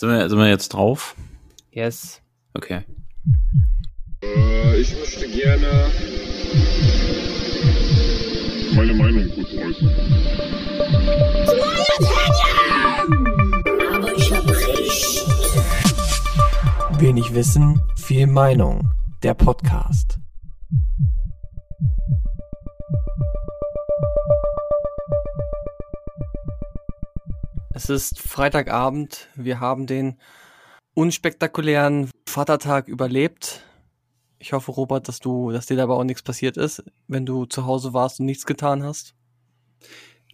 Sind wir, sind wir jetzt drauf? Yes. Okay. Äh, ich möchte gerne meine Meinung kurz äußern. Aber ich hab recht. Wenig Wissen, viel Meinung. Der Podcast. Ist Freitagabend. Wir haben den unspektakulären Vatertag überlebt. Ich hoffe, Robert, dass du, dass dir dabei auch nichts passiert ist, wenn du zu Hause warst und nichts getan hast.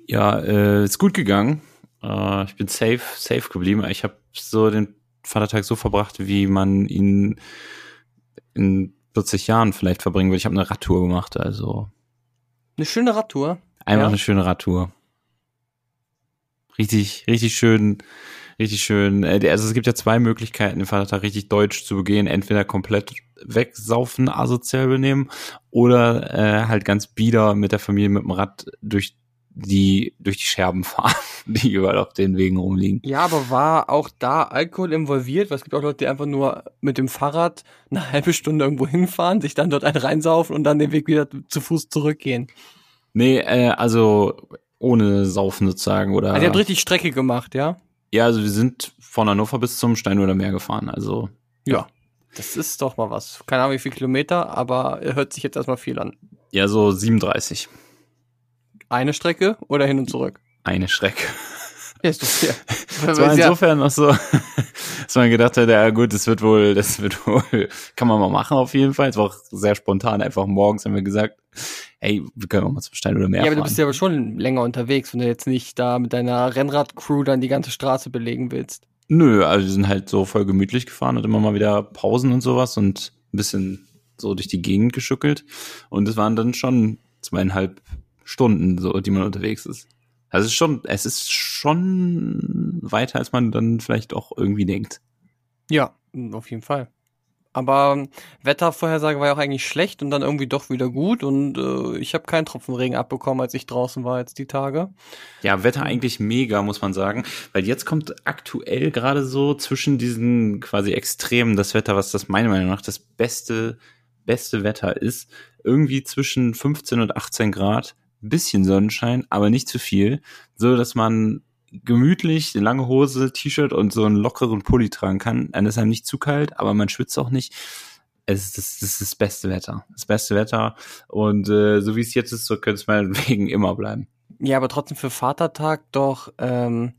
Ja, äh, ist gut gegangen. Äh, ich bin safe, safe geblieben. Ich habe so den Vatertag so verbracht, wie man ihn in 40 Jahren vielleicht verbringen würde. Ich habe eine Radtour gemacht, also Eine schöne Radtour. einfach Ja. eine schöne Radtour. Richtig, richtig schön, richtig schön. Äh, Also es gibt ja zwei Möglichkeiten, den Vatertag richtig deutsch zu begehen. Entweder komplett wegsaufen, asozial benehmen oder äh, halt ganz bieder mit der Familie mit dem Rad durch die, durch die Scherben fahren, die überall auf den Wegen rumliegen. Ja, aber war auch da Alkohol involviert? Weil es gibt auch Leute, die einfach nur mit dem Fahrrad eine halbe Stunde irgendwo hinfahren, sich dann dort einen reinsaufen und dann den Weg wieder zu Fuß zurückgehen. Nee, äh, also ohne Saufen sozusagen oder. Also ihr habt richtig Strecke gemacht, ja? ja, also wir sind von Hannover bis zum Steinhuder Meer gefahren. Also Ja. Das ist doch mal was. Keine Ahnung, wie viele Kilometer, aber hört sich jetzt erstmal viel an. ja, so 37. Eine Strecke oder hin und zurück? Eine Strecke. Ja. Das war insofern noch so, dass man gedacht hat, ja gut, das wird wohl, das wird wohl, kann man mal machen auf jeden Fall. Es war auch sehr spontan, einfach morgens haben wir gesagt, hey, wir können auch mal zum Stein oder Meer Ja, aber du bist ja aber schon länger unterwegs, wenn du jetzt nicht da mit deiner Rennrad-Crew dann die ganze Straße belegen willst. Nö, also wir sind halt so voll gemütlich gefahren und immer mal wieder Pausen und sowas und ein bisschen so durch die Gegend geschuckelt. Und es waren dann schon zweieinhalb Stunden, so, die man unterwegs ist. Also es ist schon, es ist schon weiter, als man dann vielleicht auch irgendwie denkt. Ja, auf jeden Fall. Aber ähm, Wettervorhersage war ja auch eigentlich schlecht und dann irgendwie doch wieder gut und äh, ich habe keinen Tropfen Regen abbekommen, als ich draußen war jetzt die Tage. Ja, Wetter eigentlich mega, muss man sagen. Weil jetzt kommt aktuell gerade so zwischen diesen quasi Extremen das Wetter, was das meiner Meinung nach das beste, beste Wetter ist. Irgendwie zwischen 15 und 18 Grad. Bisschen Sonnenschein, aber nicht zu viel. So, dass man gemütlich eine lange Hose, T-Shirt und so einen lockeren Pulli tragen kann. Dann ist einem nicht zu kalt, aber man schwitzt auch nicht. Es ist das, das, ist das beste Wetter. Das beste Wetter. Und äh, so wie es jetzt ist, so könnte es meinetwegen immer bleiben. Ja, aber trotzdem für Vatertag doch ähm,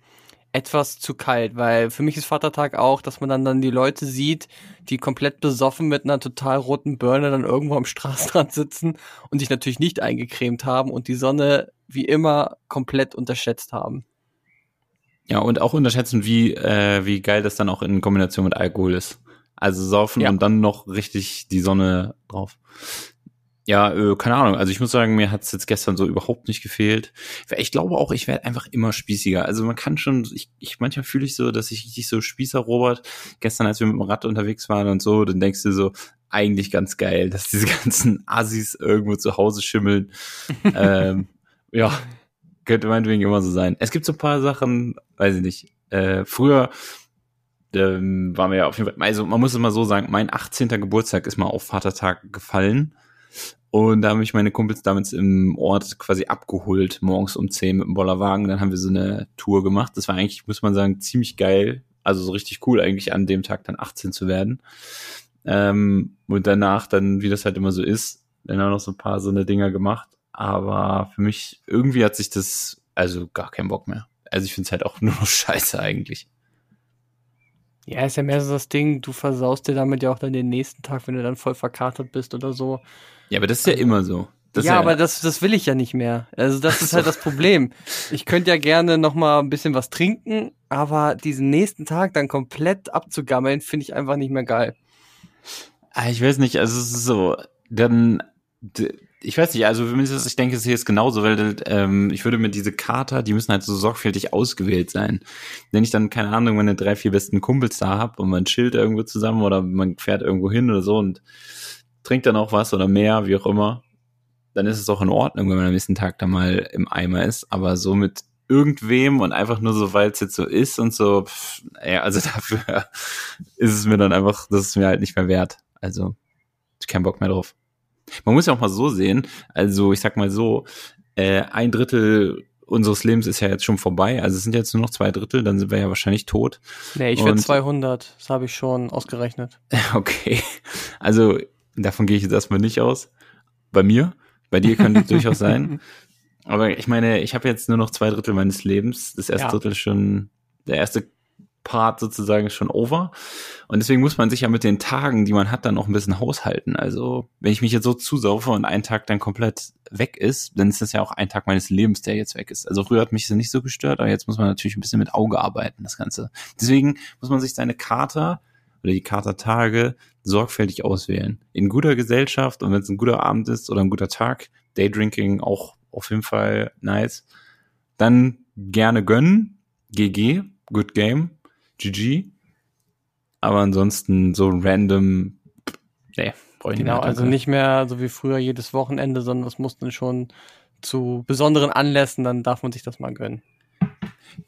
etwas zu kalt, weil für mich ist Vatertag auch, dass man dann, dann die Leute sieht, die komplett besoffen mit einer total roten Birne dann irgendwo am Straßenrand sitzen und sich natürlich nicht eingecremt haben und die Sonne wie immer komplett unterschätzt haben. Ja, und auch unterschätzen, wie, äh, wie geil das dann auch in Kombination mit Alkohol ist. Also saufen Ja. und dann noch richtig die Sonne drauf. Ja, äh, keine Ahnung. Also ich muss sagen, mir hat's jetzt gestern so überhaupt nicht gefehlt. Ich glaube auch, ich werde einfach immer spießiger. Also man kann schon, ich, ich manchmal fühle ich so, dass ich richtig so Spießer Robert. Gestern, als wir mit dem Rad unterwegs waren und so, dann denkst du so, eigentlich ganz geil, dass diese ganzen Assis irgendwo zu Hause schimmeln. ähm, ja, könnte meinetwegen immer so sein. Es gibt so ein paar Sachen, weiß ich nicht. Äh, früher ähm, waren wir ja auf jeden Fall, also man muss es mal so sagen, mein 18. Geburtstag ist mal auf Vatertag gefallen. Und da haben mich meine Kumpels damals im Ort quasi abgeholt, morgens um 10 mit dem Bollerwagen. Dann haben wir so eine Tour gemacht. Das war eigentlich, muss man sagen, ziemlich geil. Also so richtig cool eigentlich an dem Tag dann 18 zu werden. Ähm, und danach dann, wie das halt immer so ist, dann auch noch so ein paar so eine Dinger gemacht. Aber für mich, irgendwie hat sich das, also gar keinen Bock mehr. Also ich finde es halt auch nur noch scheiße eigentlich. Ja, ist ja mehr so das Ding, du versaust dir damit ja auch dann den nächsten Tag, wenn du dann voll verkatert bist oder so. Ja, aber das ist ja immer so. Das ist ja, aber das, das will ich ja nicht mehr. Also das ist halt das Problem. Ich könnte ja gerne noch mal ein bisschen was trinken, aber diesen nächsten Tag dann komplett abzugammeln, finde ich einfach nicht mehr geil. Ah, Ich weiß nicht, also es ist so, dann, ich weiß nicht, also ist ich denke, es ist jetzt genauso, weil ähm, ich würde mir diese Kater, die müssen halt so sorgfältig ausgewählt sein. Wenn ich dann, keine Ahnung, meine drei, vier besten Kumpels da hab und man chillt irgendwo zusammen oder man fährt irgendwo hin oder so und trinkt dann auch was oder mehr, wie auch immer, dann ist es auch in Ordnung, wenn man am nächsten Tag da mal im Eimer ist. Aber so mit irgendwem und einfach nur so, weil es jetzt so ist und so, pff, ja, also dafür ist es mir dann einfach, das ist mir halt nicht mehr wert. Also, ich keinen Bock mehr drauf. Man muss ja auch mal so sehen, also ich sag mal so, äh, ein Drittel unseres Lebens ist ja jetzt schon vorbei, also es sind jetzt nur noch zwei Drittel, dann sind wir ja wahrscheinlich tot. Nee, ich werde Und- 200. Das habe ich schon ausgerechnet. Okay, also davon gehe ich jetzt erstmal nicht aus. Bei mir, bei dir könnte es durchaus sein. Aber ich meine, ich habe jetzt nur noch zwei Drittel meines Lebens. Das erste Ja. Drittel schon, der erste Part sozusagen schon over. Und deswegen muss man sich ja mit den Tagen, die man hat, dann auch ein bisschen haushalten. Also, wenn ich mich jetzt so zusaufe und ein Tag dann komplett weg ist, dann ist das ja auch ein Tag meines Lebens, der jetzt weg ist. Also früher hat mich das nicht so gestört, aber jetzt muss man natürlich ein bisschen mit Auge arbeiten, das Ganze. Deswegen muss man sich seine Kater oder die Katertage sorgfältig auswählen. In guter Gesellschaft und wenn es ein guter Abend ist oder ein guter Tag, Daydrinking auch auf jeden Fall nice. Dann gerne gönnen. GG, good game, GG. Aber ansonsten so random, nee, brauche ich nicht Genau, mehr. also danke. nicht mehr so wie früher jedes Wochenende, sondern es muss dann schon zu besonderen Anlässen, dann darf man sich das mal gönnen.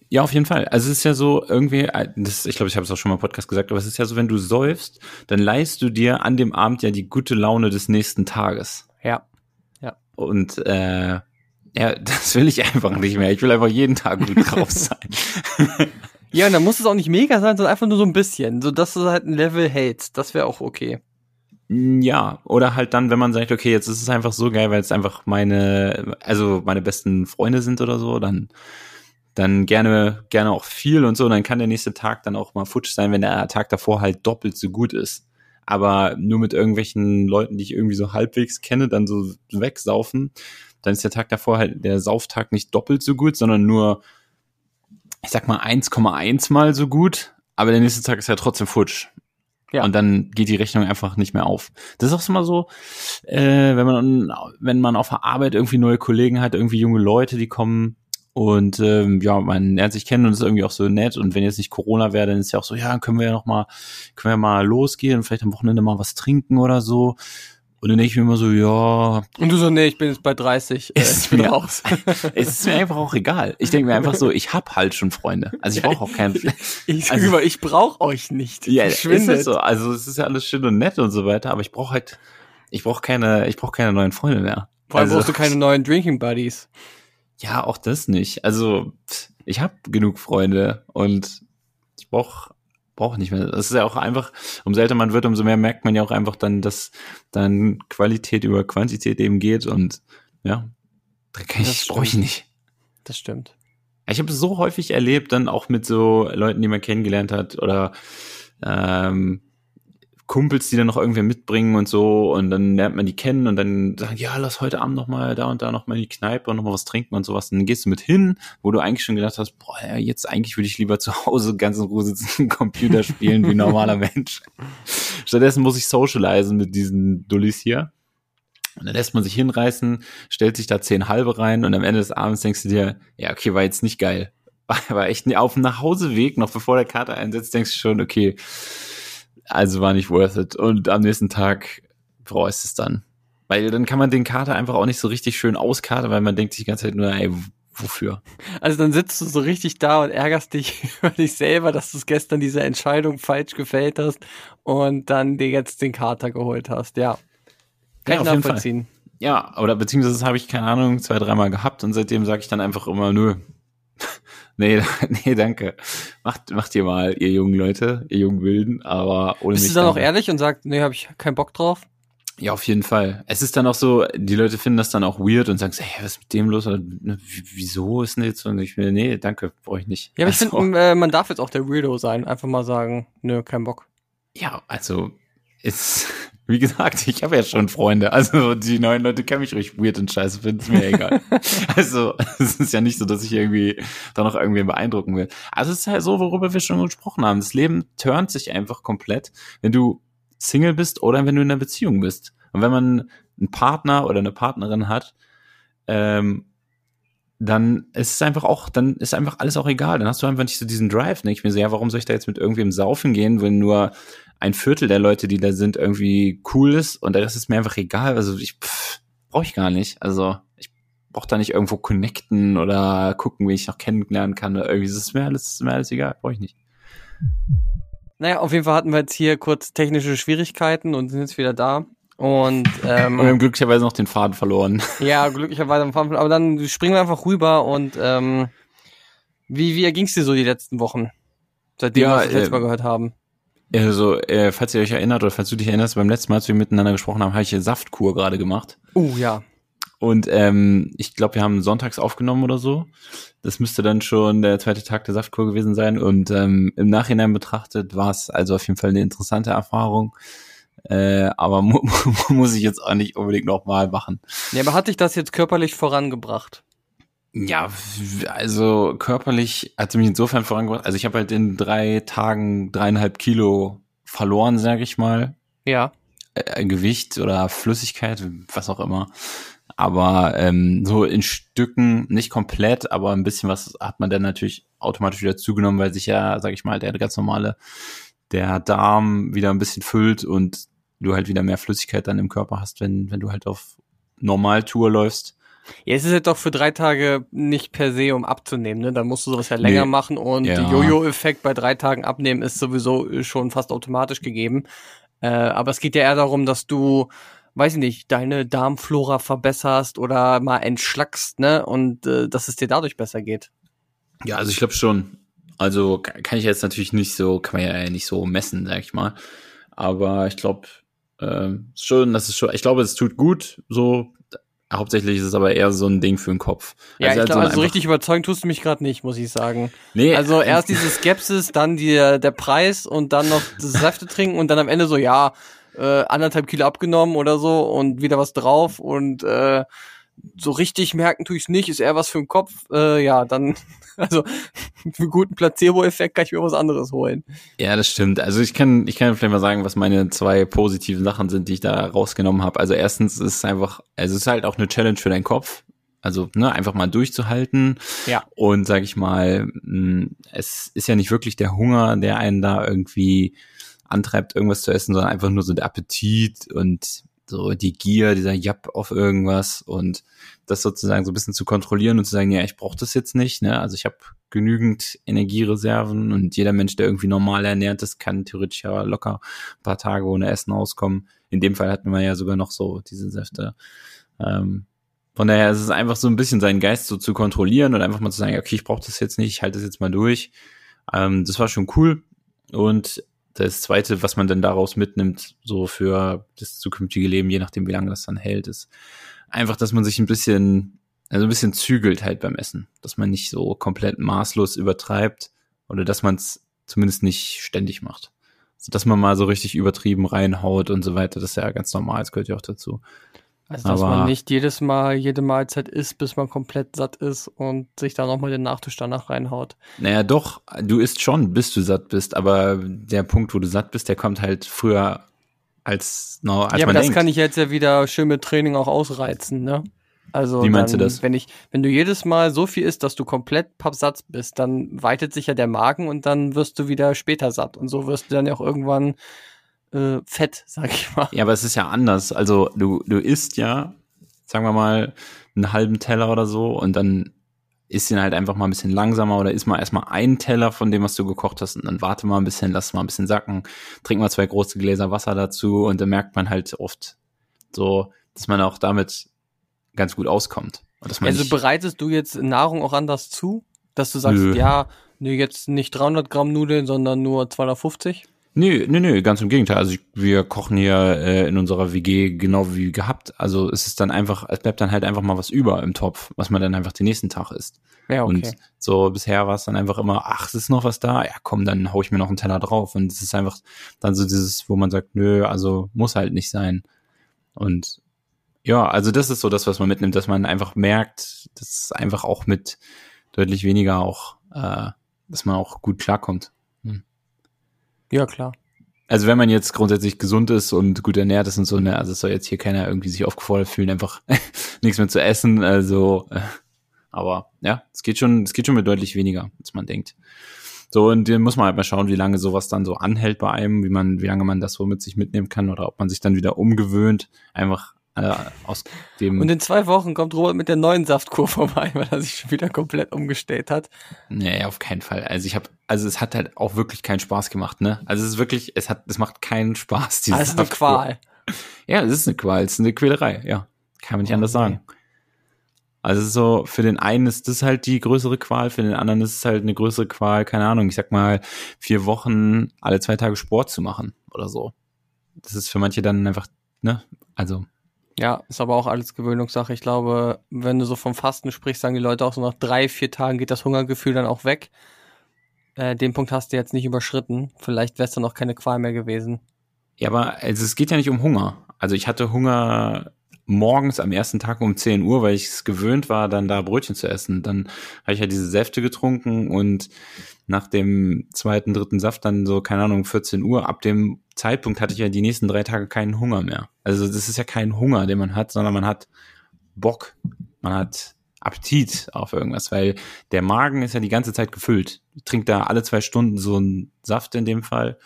Ja, auf jeden Fall. Also es ist ja so irgendwie, das, ich glaube, ich habe es auch schon mal im Podcast gesagt, aber es ist ja so, wenn du säufst, dann leihst du dir an dem Abend ja die gute Laune des nächsten Tages. Ja. Und äh, ja, das will ich einfach nicht mehr. Ich will einfach jeden Tag gut drauf sein. Ja, und dann muss es auch nicht mega sein, sondern einfach nur so ein bisschen, so dass du halt ein Level hältst. Das wäre auch okay. Ja, oder halt dann, wenn man sagt, okay, jetzt ist es einfach so geil, weil es einfach meine, also meine besten Freunde sind oder so, dann, dann gerne, gerne auch viel und so, dann kann der nächste Tag dann auch mal futsch sein, wenn der Tag davor halt doppelt so gut ist. Aber nur mit irgendwelchen Leuten, die ich irgendwie so halbwegs kenne, dann so wegsaufen, dann ist der Tag davor halt der Sauftag nicht doppelt so gut, sondern nur, ich sag mal 1,1 mal so gut, aber der nächste Tag ist ja trotzdem futsch. Ja. Und dann geht die Rechnung einfach nicht mehr auf. Das ist auch immer so, äh, wenn man wenn man auf der Arbeit irgendwie neue Kollegen hat, irgendwie junge Leute, die kommen und ähm, ja, man lernt sich kennen und ist irgendwie auch so nett. Und wenn jetzt nicht Corona wäre, dann ist ja auch so, ja, können wir ja noch mal, können wir mal losgehen, vielleicht am Wochenende mal was trinken oder so. Und dann denke ich mir immer so, ja, Und du so, nee, ich bin jetzt bei 30. Äh, Ist ich bin mir- raus. es ist mir einfach auch egal. Ich denke mir einfach so, ich hab halt schon Freunde. Also ich brauche auch keinen. Ich, Also- über, ich brauche euch nicht. Ja, ist Verschwindet. es so. Also es ist ja alles schön und nett und so weiter, aber ich brauche halt, ich brauche keine, ich brauche keine neuen Freunde mehr. Vor allem also, brauchst du keine neuen Drinking Buddies. Ja, auch das nicht. Also ich habe genug Freunde und ich brauche brauche nicht mehr. Das ist ja auch einfach, umso älter man wird, umso mehr merkt man ja auch einfach dann, dass dann Qualität über Quantität eben geht und ja, da kann Das ich, brauche ich nicht. Das stimmt. Ich habe es so häufig erlebt, dann auch mit so Leuten, die man kennengelernt hat oder ähm, Kumpels, die dann noch irgendwer mitbringen und so und dann lernt man die kennen und dann sagen, ja, lass heute Abend noch mal da und da noch mal in die Kneipe und noch mal was trinken und sowas. Und dann gehst du mit hin, wo du eigentlich schon gedacht hast, boah, ja, jetzt eigentlich würde ich lieber zu Hause ganz in Ruhe sitzen, Computer spielen wie ein normaler Mensch. Stattdessen muss ich socialisen mit diesen Dullis hier. Und dann lässt man sich hinreißen, stellt sich da zehn halbe rein und am Ende des Abends denkst du dir, ja, okay, war jetzt nicht geil. War, war echt auf dem Nachhauseweg, noch bevor der Kater einsetzt, denkst du schon, okay, also war nicht worth it. Und am nächsten Tag bereust es dann. Weil dann kann man den Kater einfach auch nicht so richtig schön auskatern, weil man denkt sich die ganze Zeit nur, ey, wofür? Also dann sitzt du so richtig da und ärgerst dich über dich selber, dass du es gestern diese Entscheidung falsch gefällt hast und dann dir jetzt den Kater geholt hast. Ja. Kann Ja, ich nachvollziehen. Ja, oder beziehungsweise das habe ich, keine Ahnung, zwei, dreimal gehabt und seitdem sage ich dann einfach immer, nö. nee, nee, danke. Macht, macht ihr mal, ihr jungen Leute, ihr jungen Wilden, aber ohne Bist mich du dann auch ehrlich und sagst, nee, habe ich keinen Bock drauf? Ja, auf jeden Fall. Es ist dann auch so, die Leute finden das dann auch weird und sagen so, hey, was ist mit dem los? Oder, ne, wieso ist denn jetzt? Und ich will, nee, danke, brauche ich nicht. Ja, aber ich Also, finde, äh, man darf jetzt auch der Weirdo sein. Einfach mal sagen, nö, kein Bock. Ja, also, ist, wie gesagt, ich habe ja schon Freunde. Also, die neuen Leute können mich ruhig weird und scheiße finden, ist mir egal. also, es ist ja nicht so, dass ich irgendwie da noch irgendwen beeindrucken will. Also, es ist halt so, worüber wir schon gesprochen haben. Das Leben turnt sich einfach komplett, wenn du Single bist oder wenn du in einer Beziehung bist. Und wenn man einen Partner oder eine Partnerin hat, ähm, dann ist es einfach auch, dann ist einfach alles auch egal. Dann hast du einfach nicht so diesen Drive. Denke ich mir so, ja, warum soll ich da jetzt mit irgendwem saufen gehen, wenn nur ein Viertel der Leute, die da sind, irgendwie cool ist und der Rest ist mir einfach egal. Also ich brauche ich gar nicht. Also ich brauche da nicht irgendwo connecten oder gucken, wie ich noch kennenlernen kann oder irgendwie. Das ist mir alles, ist mir alles egal, brauche ich nicht. Naja, auf jeden Fall hatten wir jetzt hier kurz technische Schwierigkeiten und sind jetzt wieder da. Und Und wir haben ähm, glücklicherweise noch den Faden verloren. ja, glücklicherweise am Fahren, aber dann springen wir einfach rüber und ähm, wie, wie erging's dir so die letzten Wochen? Seitdem Ja, wir das letzte äh, Mal gehört haben. Also, äh, falls ihr euch erinnert oder falls du dich erinnerst, beim letzten Mal, als wir miteinander gesprochen haben, habe ich eine Saftkur gerade gemacht. Uh, ja. Und ähm, ich glaube, wir haben sonntags aufgenommen oder so. Das müsste dann schon der zweite Tag der Saftkur gewesen sein. Und ähm, im Nachhinein betrachtet war es also auf jeden Fall eine interessante Erfahrung. Äh, aber mu muss ich jetzt auch nicht unbedingt nochmal machen. Ja, aber hat dich das jetzt körperlich vorangebracht? Ja, also körperlich hat es mich insofern vorangebracht. Also ich habe halt in drei Tagen dreieinhalb Kilo verloren, sage ich mal. Ja. äh, Gewicht oder Flüssigkeit, was auch immer. Aber ähm, so in Stücken, nicht komplett, aber ein bisschen was hat man dann natürlich automatisch wieder zugenommen, weil sich ja, sag ich mal, der ganz normale, der Darm wieder ein bisschen füllt und du halt wieder mehr Flüssigkeit dann im Körper hast, wenn, wenn du halt auf Normaltour läufst. Ja, es ist halt doch für drei Tage nicht per se, um abzunehmen, ne? Dann musst du sowas ja länger Nee. machen und Ja. der Jojo-Effekt bei drei Tagen abnehmen ist sowieso äh, schon fast automatisch gegeben. Äh, aber es geht ja eher darum, dass du, weiß ich nicht, deine Darmflora verbesserst oder mal entschlackst, ne? Und äh, dass es dir dadurch besser geht. Ja, also ich glaube schon. Also ka- kann ich jetzt natürlich nicht so, kann man ja nicht so messen, sag ich mal. Aber ich glaube ähm, schon, das ist schon, ich glaube, es tut gut, so. Hauptsächlich ist es aber eher so ein Ding für den Kopf. Ja, ich halt glaube, also so richtig überzeugen tust du mich gerade nicht, muss ich sagen. Nee, Also erst diese Skepsis, dann die, der Preis und dann noch das Säfte trinken und dann am Ende so, ja, äh, anderthalb Kilo abgenommen oder so und wieder was drauf und äh, so richtig merken tue ich es nicht, ist eher was für den Kopf. Äh, ja, dann, also für einen guten Placebo-Effekt kann ich mir was anderes holen. Ja, das stimmt. Also ich kann, ich kann vielleicht mal sagen, was meine zwei positiven Sachen sind, die ich da rausgenommen habe. Also erstens ist es einfach, also es ist halt auch eine Challenge für deinen Kopf. Also ne, einfach mal durchzuhalten. Ja. Und sag ich mal, mh, es ist ja nicht wirklich der Hunger, der einen da irgendwie antreibt, irgendwas zu essen, sondern einfach nur so der Appetit und so die Gier, dieser Japp auf irgendwas und das sozusagen so ein bisschen zu kontrollieren und zu sagen, ja, ich brauche das jetzt nicht, ne? Also ich habe genügend Energiereserven und jeder Mensch, der irgendwie normal ernährt ist, kann theoretisch ja locker ein paar Tage ohne Essen auskommen. In dem Fall hatten wir ja sogar noch so diese Säfte. Ähm, von daher ist es einfach so ein bisschen seinen Geist so zu kontrollieren und einfach mal zu sagen, okay, ich brauche das jetzt nicht, ich halte das jetzt mal durch. Ähm, das war schon cool. Und das Zweite, was man dann daraus mitnimmt, so für das zukünftige Leben, je nachdem, wie lange das dann hält, ist einfach, dass man sich ein bisschen, also ein bisschen zügelt halt beim Essen. Dass man nicht so komplett maßlos übertreibt oder dass man es zumindest nicht ständig macht. Also, dass man mal so richtig übertrieben reinhaut und so weiter, das ist ja ganz normal, das gehört ja auch dazu. Also dass Aber- man nicht jedes Mal jede Mahlzeit isst, bis man komplett satt ist und sich da nochmal den Nachtisch danach reinhaut. Naja, doch, du isst schon, bis du satt bist, aber der Punkt, wo du satt bist, der kommt halt früher als, no, als ja, aber man das denkt. kann ich jetzt ja wieder schön mit Training auch ausreizen, ne? Also Wie meinst dann, du das? Wenn ich, wenn du jedes Mal so viel isst, dass du komplett pappsatz bist, dann weitet sich ja der Magen und dann wirst du wieder später satt und so wirst du dann ja auch irgendwann äh, fett, sag ich mal. Ja, aber es ist ja anders. Also du, du isst ja, sagen wir mal, einen halben Teller oder so und dann isst ihn halt einfach mal ein bisschen langsamer oder isst mal erstmal einen Teller von dem, was du gekocht hast und dann warte mal ein bisschen, lass mal ein bisschen sacken, trink mal zwei große Gläser Wasser dazu und dann merkt man halt oft so, dass man auch damit ganz gut auskommt. Also bereitest du jetzt Nahrung auch anders zu? Dass du sagst, Nö. ja, nee, jetzt nicht 300 Gramm Nudeln, sondern nur 250? Nö, nö, nö, ganz im Gegenteil. Also ich, wir kochen hier äh, in unserer WG genau wie gehabt. Also es ist dann einfach, es bleibt dann halt einfach mal was über im Topf, was man dann einfach den nächsten Tag isst. Ja, okay. Und so bisher war es dann einfach immer, ach, es ist noch was da, ja komm, dann hau ich mir noch einen Teller drauf. Und es ist einfach dann so dieses, wo man sagt, nö, also muss halt nicht sein. Und ja, also das ist so das, was man mitnimmt, dass man einfach merkt, dass es einfach auch mit deutlich weniger auch, äh, dass man auch gut klarkommt. Ja, klar. Also wenn man jetzt grundsätzlich gesund ist und gut ernährt ist und so, ne, also es soll jetzt hier keiner irgendwie sich aufgefordert fühlen, einfach nichts mehr zu essen. Also, äh, aber ja, es geht schon, es geht schon mit deutlich weniger, als man denkt. So, und dann muss man halt mal schauen, wie lange sowas dann so anhält bei einem, wie man, wie lange man das so mit sich mitnehmen kann oder ob man sich dann wieder umgewöhnt, einfach äh, aus dem. Und in zwei Wochen kommt Robert mit der neuen Saftkur vorbei, weil er sich schon wieder komplett umgestellt hat. Nee, auf keinen Fall. Also ich habe, also es hat halt auch wirklich keinen Spaß gemacht, ne? Also es ist wirklich, es hat, es macht keinen Spaß. diese Das ist eine. Qual. Ja, es ist eine Qual, es ist eine Quälerei, ja. Kann man nicht anders Okay. sagen. Also es so, für den einen ist das halt die größere Qual, für den anderen ist es halt eine größere Qual, keine Ahnung, ich sag mal, vier Wochen alle zwei Tage Sport zu machen oder so. Das ist für manche dann einfach, ne, also, Ja, ist aber auch alles Gewöhnungssache. Ich glaube, wenn du so vom Fasten sprichst, sagen die Leute auch so nach drei, vier Tagen geht das Hungergefühl dann auch weg. Äh, den Punkt hast du jetzt nicht überschritten. Vielleicht wär's dann auch keine Qual mehr gewesen. ja, aber also es geht ja nicht um Hunger. Also ich hatte Hunger morgens am ersten Tag um 10 Uhr, weil ich es gewöhnt war, dann da Brötchen zu essen. Dann habe ich ja diese Säfte getrunken und nach dem zweiten, dritten Saft dann so, keine Ahnung, 14 Uhr. Ab dem Zeitpunkt hatte ich ja die nächsten drei Tage keinen Hunger mehr. Also das ist ja kein Hunger, den man hat, sondern man hat Bock. Man hat Appetit auf irgendwas, weil der Magen ist ja die ganze Zeit gefüllt. Ich trinke da alle zwei Stunden so einen Saft in dem Fall.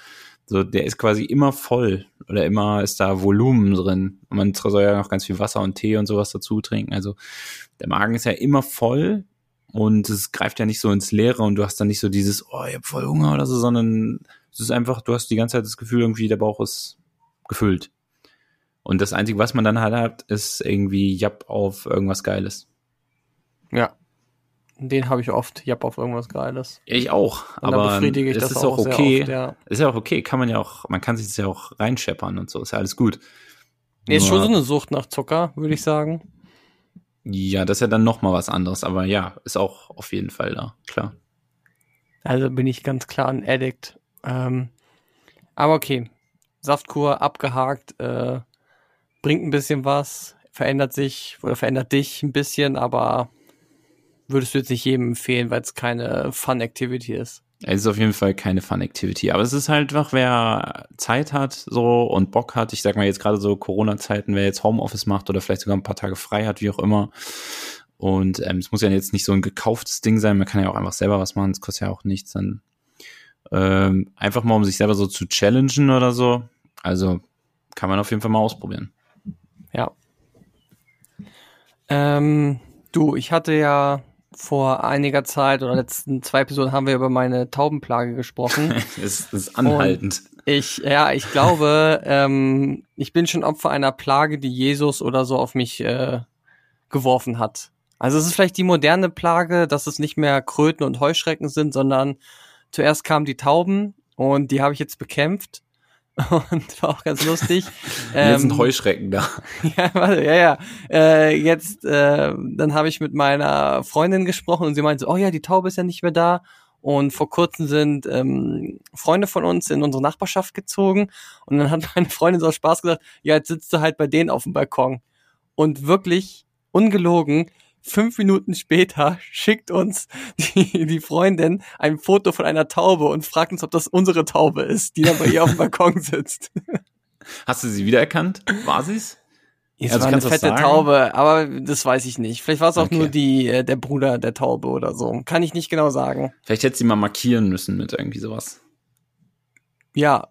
So, der ist quasi immer voll oder immer ist da Volumen drin. Und man soll ja noch ganz viel Wasser und Tee und sowas dazu trinken. Also der Magen ist ja immer voll und es greift ja nicht so ins Leere und du hast dann nicht so dieses, oh, ich hab voll Hunger oder so, sondern es ist einfach, du hast die ganze Zeit das Gefühl, irgendwie der Bauch ist gefüllt. Und das Einzige, was man dann halt hat, ist irgendwie Japp auf irgendwas Geiles. Ja. Den habe ich oft. Japp auf irgendwas Geiles. Ich auch, Und aber befriedige ich es das ist auch auch okay. oft, ja. Ist ja auch okay, kann man ja auch, man kann sich das ja auch reinscheppern und so, ist ja alles gut. Nee, ist schon so eine Sucht nach Zucker, würde ich sagen. Ja, das ist ja dann noch mal was anderes, aber ja, ist auch auf jeden Fall da, klar. Also bin ich ganz klar ein Addict. Ähm, aber okay. Saftkur abgehakt, äh, bringt ein bisschen was, verändert sich oder verändert dich ein bisschen, aber würdest du jetzt nicht jedem empfehlen, weil es keine Fun-Activity ist. Es ist auf jeden Fall keine Fun-Activity, aber es ist halt einfach, wer Zeit hat so und Bock hat, ich sag mal jetzt gerade so Corona-Zeiten, wer jetzt Homeoffice macht oder vielleicht sogar ein paar Tage frei hat, wie auch immer. Und ähm, es muss ja jetzt nicht so ein gekauftes Ding sein, man kann ja auch einfach selber was machen, es kostet ja auch nichts. Dann ähm, einfach mal, um sich selber so zu challengen oder so. Also kann man auf jeden Fall mal ausprobieren. Ja. Ähm, du, ich hatte ja vor einiger Zeit oder letzten zwei Episoden haben wir über meine Taubenplage gesprochen. es ist anhaltend. Ich, ja, ich glaube, ähm, ich bin schon Opfer einer Plage, die Jesus oder so auf mich äh, geworfen hat. Also es ist vielleicht die moderne Plage, dass es nicht mehr Kröten und Heuschrecken sind, sondern zuerst kamen die Tauben und die habe ich jetzt bekämpft. Und war auch ganz lustig. Jetzt sind Ähm, Heuschrecken da. ja, warte, ja, ja. Äh, jetzt, äh, dann habe ich mit meiner Freundin gesprochen und sie meinte, so, oh ja, die Taube ist ja nicht mehr da. Und vor kurzem sind ähm, Freunde von uns in unsere Nachbarschaft gezogen. Und dann hat meine Freundin so aus Spaß gesagt, ja, jetzt sitzt du halt bei denen auf dem Balkon. Und wirklich, ungelogen, fünf Minuten später schickt uns die, die Freundin ein Foto von einer Taube und fragt uns, ob das unsere Taube ist, die dann bei ihr auf dem Balkon sitzt. Hast du sie wiedererkannt? War sie's? Es Also war eine fette? Taube, aber das weiß ich nicht. Vielleicht war es auch Okay. nur die, äh, der Bruder der Taube oder so. Kann ich nicht genau sagen. Vielleicht hätte sie mal markieren müssen mit irgendwie sowas. Ja,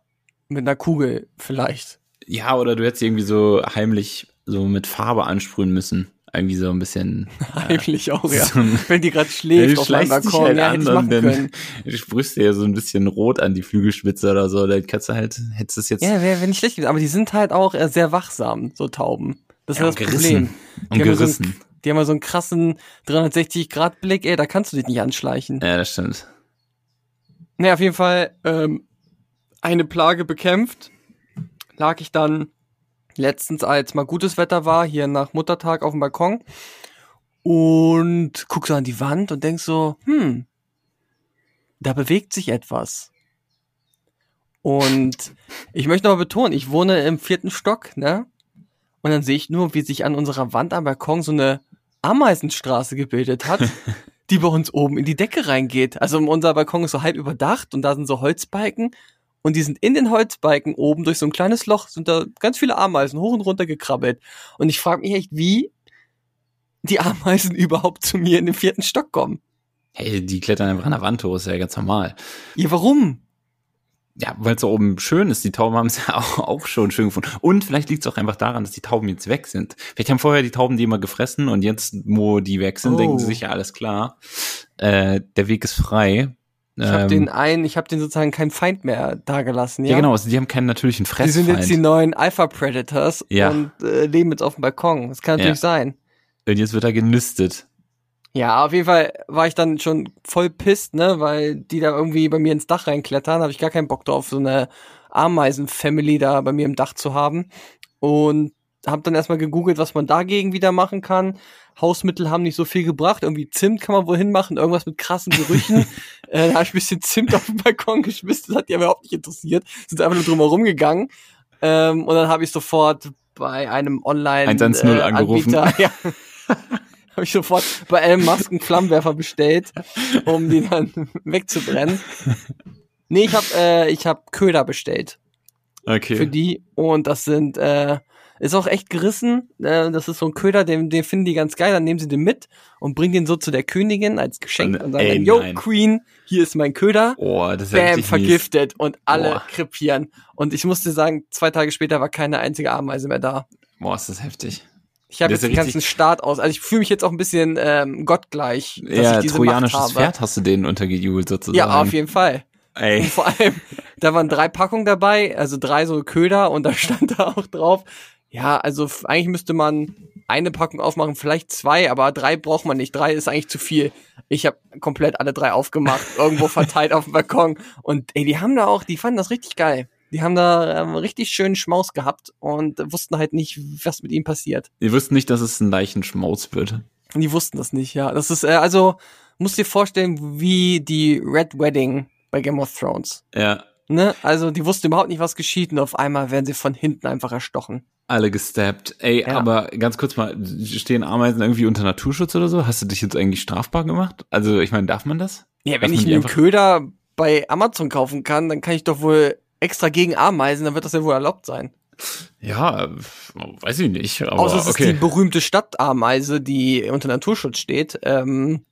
mit einer Kugel vielleicht. Ja, oder du hättest sie irgendwie so heimlich so mit Farbe ansprühen müssen. Irgendwie so ein bisschen. Heimlich auch, ja. so ein- Wenn die gerade Ja, schläft du auf meinem Balkon. halt ja, an und dann du sprühst dir ja so ein bisschen rot an die Flügelspitze oder so. Dann kannst du halt, hättest du es jetzt Ja, wäre wär nicht schlecht gewesen. Aber die sind halt auch äh, sehr wachsam, so Tauben. Das Ja, ist und das Problem. und Die haben ja so gerissen. einen- Die haben ja so einen krassen 360-Grad-Blick. Ey, da kannst du dich nicht anschleichen. Ja, das stimmt. Ne, auf jeden Fall ähm, eine Plage bekämpft. Lag ich dann letztens, als mal gutes Wetter war, hier nach Muttertag auf dem Balkon und guck so an die Wand und denk so, hm, da bewegt sich etwas. Und ich möchte noch mal betonen, ich wohne im vierten Stock, ne? Und dann sehe ich nur, wie sich an unserer Wand am Balkon so eine Ameisenstraße gebildet hat, die bei uns oben in die Decke reingeht. Also unser Balkon ist so halb überdacht und da sind so Holzbalken und die sind in den Holzbalken oben durch so ein kleines Loch sind da ganz viele Ameisen hoch und runter gekrabbelt. Und ich frage mich echt, wie die Ameisen überhaupt zu mir in den vierten Stock kommen. Hey, die klettern einfach an der Wand hoch, ist ja ganz normal. Ja, warum? ja, weil es da oben schön ist. Die Tauben haben es ja auch, auch schon schön gefunden. Und vielleicht liegt es auch einfach daran, dass die Tauben jetzt weg sind. Vielleicht haben vorher die Tauben die immer gefressen und jetzt, wo die weg sind, Oh. denken sie sich ja alles klar. Äh, der Weg ist frei. Ich habe Ähm, den einen, ich habe den sozusagen keinen Feind mehr dagelassen, ja? ja, genau, also die haben keinen natürlichen Die Fressfeind. sind jetzt die neuen Alpha Predators Ja. und äh, leben jetzt auf dem Balkon. Das kann natürlich Ja. sein. und jetzt wird er genistet. Ja, auf jeden Fall war ich dann schon voll pisst, ne, weil die da irgendwie bei mir ins Dach reinklettern, habe ich gar keinen Bock drauf, so eine Ameisen-Family da bei mir im Dach zu haben. Und habe dann erstmal gegoogelt, was man dagegen wieder machen kann. Hausmittel haben nicht so viel gebracht. Irgendwie Zimt kann man wohin machen, irgendwas mit krassen Gerüchen. äh, da habe ich ein bisschen Zimt auf den Balkon geschmissen, das hat die aber überhaupt nicht interessiert. Sind einfach nur drumherum gegangen. Ähm, und dann habe ich sofort bei einem Online 110 äh, angerufen. Anbieter, ja, habe ich sofort bei Elon Musk einen Flammenwerfer bestellt, um die dann wegzubrennen. Nee, ich habe äh, ich hab Köder bestellt Okay. für die und das sind äh, ist auch echt gerissen. Äh, das ist so ein Köder, den, den finden die ganz geil. Dann nehmen sie den mit und bringen den so zu der Königin als Geschenk Und, und sagen ey, dann, Yo, nein. Queen, hier ist mein Köder. oh, das ist Bam, richtig mies. vergiftet und alle Boah. krepieren. Und ich musste sagen, zwei Tage später war keine einzige Ameise mehr da. Boah, ist das heftig. Ich habe jetzt den ganzen Start aus. Also ich fühle mich jetzt auch ein bisschen ähm, gottgleich, dass ja, ich diese trojanisches Macht habe. Pferd hast du denen untergejubelt sozusagen. Ja, auf jeden Fall. Und Ey. vor allem, da waren drei Packungen dabei, also drei so Köder und da stand da auch drauf, ja, also eigentlich müsste man eine Packung aufmachen, vielleicht zwei, aber drei braucht man nicht. Drei ist eigentlich zu viel. Ich habe komplett alle drei aufgemacht, irgendwo verteilt auf dem Balkon und ey, die haben da auch, die fanden das richtig geil. Die haben da ähm, richtig schönen Schmaus gehabt und wussten halt nicht, was mit ihm passiert. Die wussten nicht, dass es ein Leichenschmaus wird. Die wussten das nicht, ja. Das ist, äh, also, musst dir vorstellen, wie die Red Wedding bei Game of Thrones. Ja, Ne? Also, die wussten überhaupt nicht, was geschieht und auf einmal werden sie von hinten einfach erstochen. alle gestabbt. Ey, Ja. aber ganz kurz mal, stehen Ameisen irgendwie unter Naturschutz oder so? Hast du dich jetzt eigentlich strafbar gemacht? Also, ich meine, darf man das? Ja, wenn ich mir einen Köder bei Amazon kaufen kann, dann kann ich doch wohl extra gegen Ameisen, dann wird das ja wohl erlaubt sein. Ja, weiß ich nicht, aber Außer es ist die okay. berühmte Stadtameise, die unter Naturschutz steht. Ähm,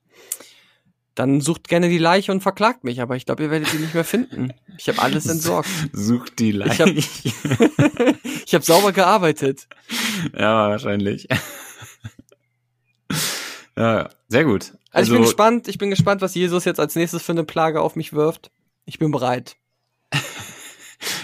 dann sucht gerne die Leiche und verklagt mich, aber ich glaube, ihr werdet sie nicht mehr finden. Ich habe alles entsorgt. Sucht die Ich hab- Leiche. Ich habe sauber gearbeitet. ja, wahrscheinlich. ja, sehr gut. Also, ich bin gespannt, ich bin gespannt, was Jesus jetzt als nächstes für eine Plage auf mich wirft. Ich bin bereit.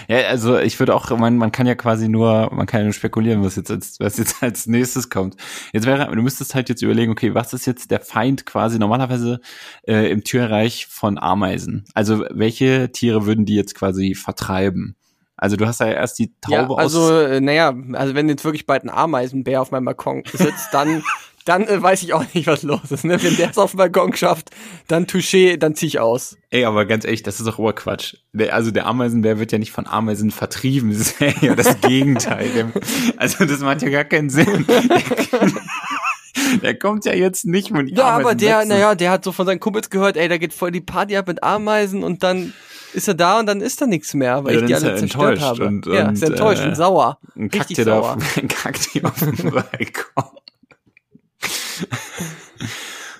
Ja, also ich würde auch, man, man kann ja quasi nur, man kann ja nur spekulieren, was jetzt als, was jetzt als nächstes kommt. Jetzt wäre, du müsstest halt jetzt überlegen, okay, was ist jetzt der Feind quasi normalerweise äh, im Tierreich von Ameisen? Also welche Tiere würden die jetzt quasi vertreiben? Also du hast ja erst die Taube Ja, also, aus. äh, naja, also wenn jetzt wirklich bald ein Ameisenbär auf meinem Balkon sitzt, dann, dann äh, weiß ich auch nicht, was los ist. Ne? Wenn der es auf dem Balkon schafft, dann touché, dann zieh ich aus. Ey, aber ganz ehrlich, das ist doch Oberquatsch. Der, also der Ameisenbär wird ja nicht von Ameisen vertrieben. Das ist ja das Gegenteil. Also das macht ja gar keinen Sinn. Der kommt ja jetzt nicht von Ja, aber der, wechseln. naja, der hat so von seinen Kumpels gehört, ey, da geht voll die Party ab mit Ameisen und dann ist er da und dann ist da nichts mehr, weil Ja, ich die alle er zerstört enttäuscht habe. und- ja, und, ist enttäuscht äh, und sauer. Richtig kackt dir da sauer. auf, kackt dir auf den Balkon.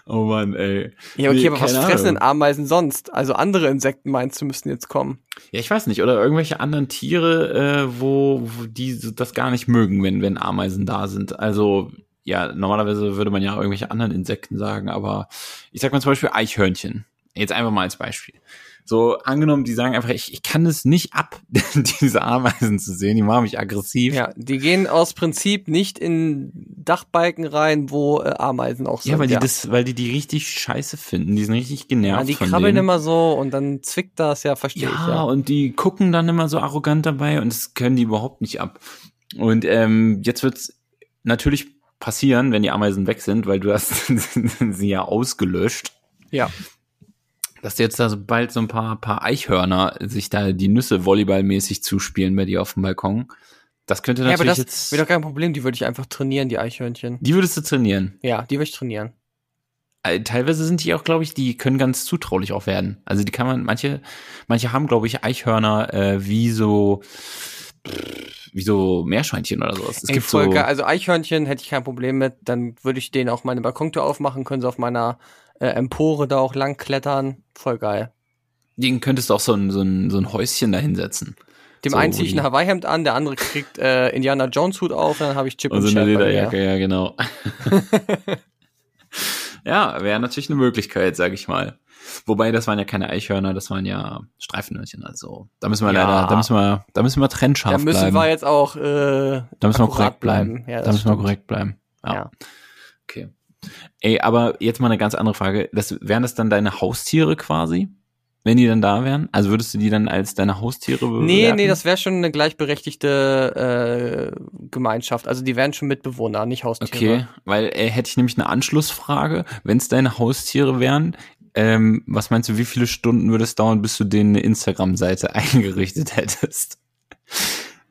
Oh Mann, ey. Ja, okay, Nee, aber was keine fressen denn Ahnung. Ameisen sonst? Also andere Insekten meinst du, müssten jetzt kommen. Ja, ich weiß nicht, oder irgendwelche anderen Tiere, äh, wo, wo die das gar nicht mögen, wenn, wenn Ameisen da sind. Also, ja, normalerweise würde man ja irgendwelche anderen Insekten sagen, aber ich sag mal zum Beispiel Eichhörnchen. Jetzt einfach mal als Beispiel. So, angenommen, die sagen einfach, ich, ich kann es nicht ab, diese Ameisen zu sehen, die machen mich aggressiv. Ja, die gehen aus Prinzip nicht in Dachbalken rein, wo äh, Ameisen auch sind. Ja, weil die das, weil die die richtig scheiße finden. Die sind richtig genervt ja, die von krabbeln denen. immer so und dann zwickt das, ja, verstehe ja, ich. Ja. und die gucken dann immer so arrogant dabei und das können die überhaupt nicht ab. Und ähm, jetzt wird's natürlich passieren, wenn die Ameisen weg sind, weil du hast sie ja ausgelöscht, ja. Dass jetzt da so bald so ein paar, paar Eichhörner sich da die Nüsse volleyballmäßig zuspielen bei dir auf dem Balkon. Das könnte Ja, aber natürlich das jetzt. wäre doch kein Problem, die würde ich einfach trainieren, die Eichhörnchen. Die würdest du trainieren. Ja, die würde ich trainieren. Äh, Teilweise sind die auch, glaube ich, die können ganz zutraulich auch werden. Also die kann man, manche, manche haben, glaube ich, Eichhörner äh, wie so, wie so Meerschweinchen oder sowas. Es Ey, gibt voll so. Also Eichhörnchen hätte ich kein Problem mit, dann würde ich denen auch meine Balkontür aufmachen, können sie auf meiner äh, Empore da auch lang klettern. Voll geil. Den könntest du auch so ein, so ein, so ein Häuschen da hinsetzen. Dem So, einen ziehe ich ein Hawaii-Hemd an, der andere kriegt äh, Indiana Jones Hut auf, dann habe ich Chip und, Und so eine. Lederjacke, ja, genau. ja, wäre natürlich eine Möglichkeit, sag ich mal. Wobei, das waren ja keine Eichhörner, das waren ja Streifenhörnchen, also da müssen wir Ja. leider, da müssen wir, da müssen wir trennscharf Da müssen bleiben. wir jetzt auch äh, da müssen wir korrekt bleiben. Ja, da müssen wir stimmt. korrekt bleiben. Ja. Ja. Okay. Ey, aber jetzt mal eine ganz andere Frage. Das, wären das dann deine Haustiere quasi? Wenn die dann da wären? Also würdest du die dann als deine Haustiere bewerten? Nee, nee, das wäre schon eine gleichberechtigte äh, Gemeinschaft. Also die wären schon Mitbewohner, nicht Haustiere. Okay, weil äh, hätte ich nämlich eine Anschlussfrage. Wenn es deine Haustiere wären, ähm, was meinst du, wie viele Stunden würde es dauern, bis du denen eine Instagram-Seite eingerichtet hättest?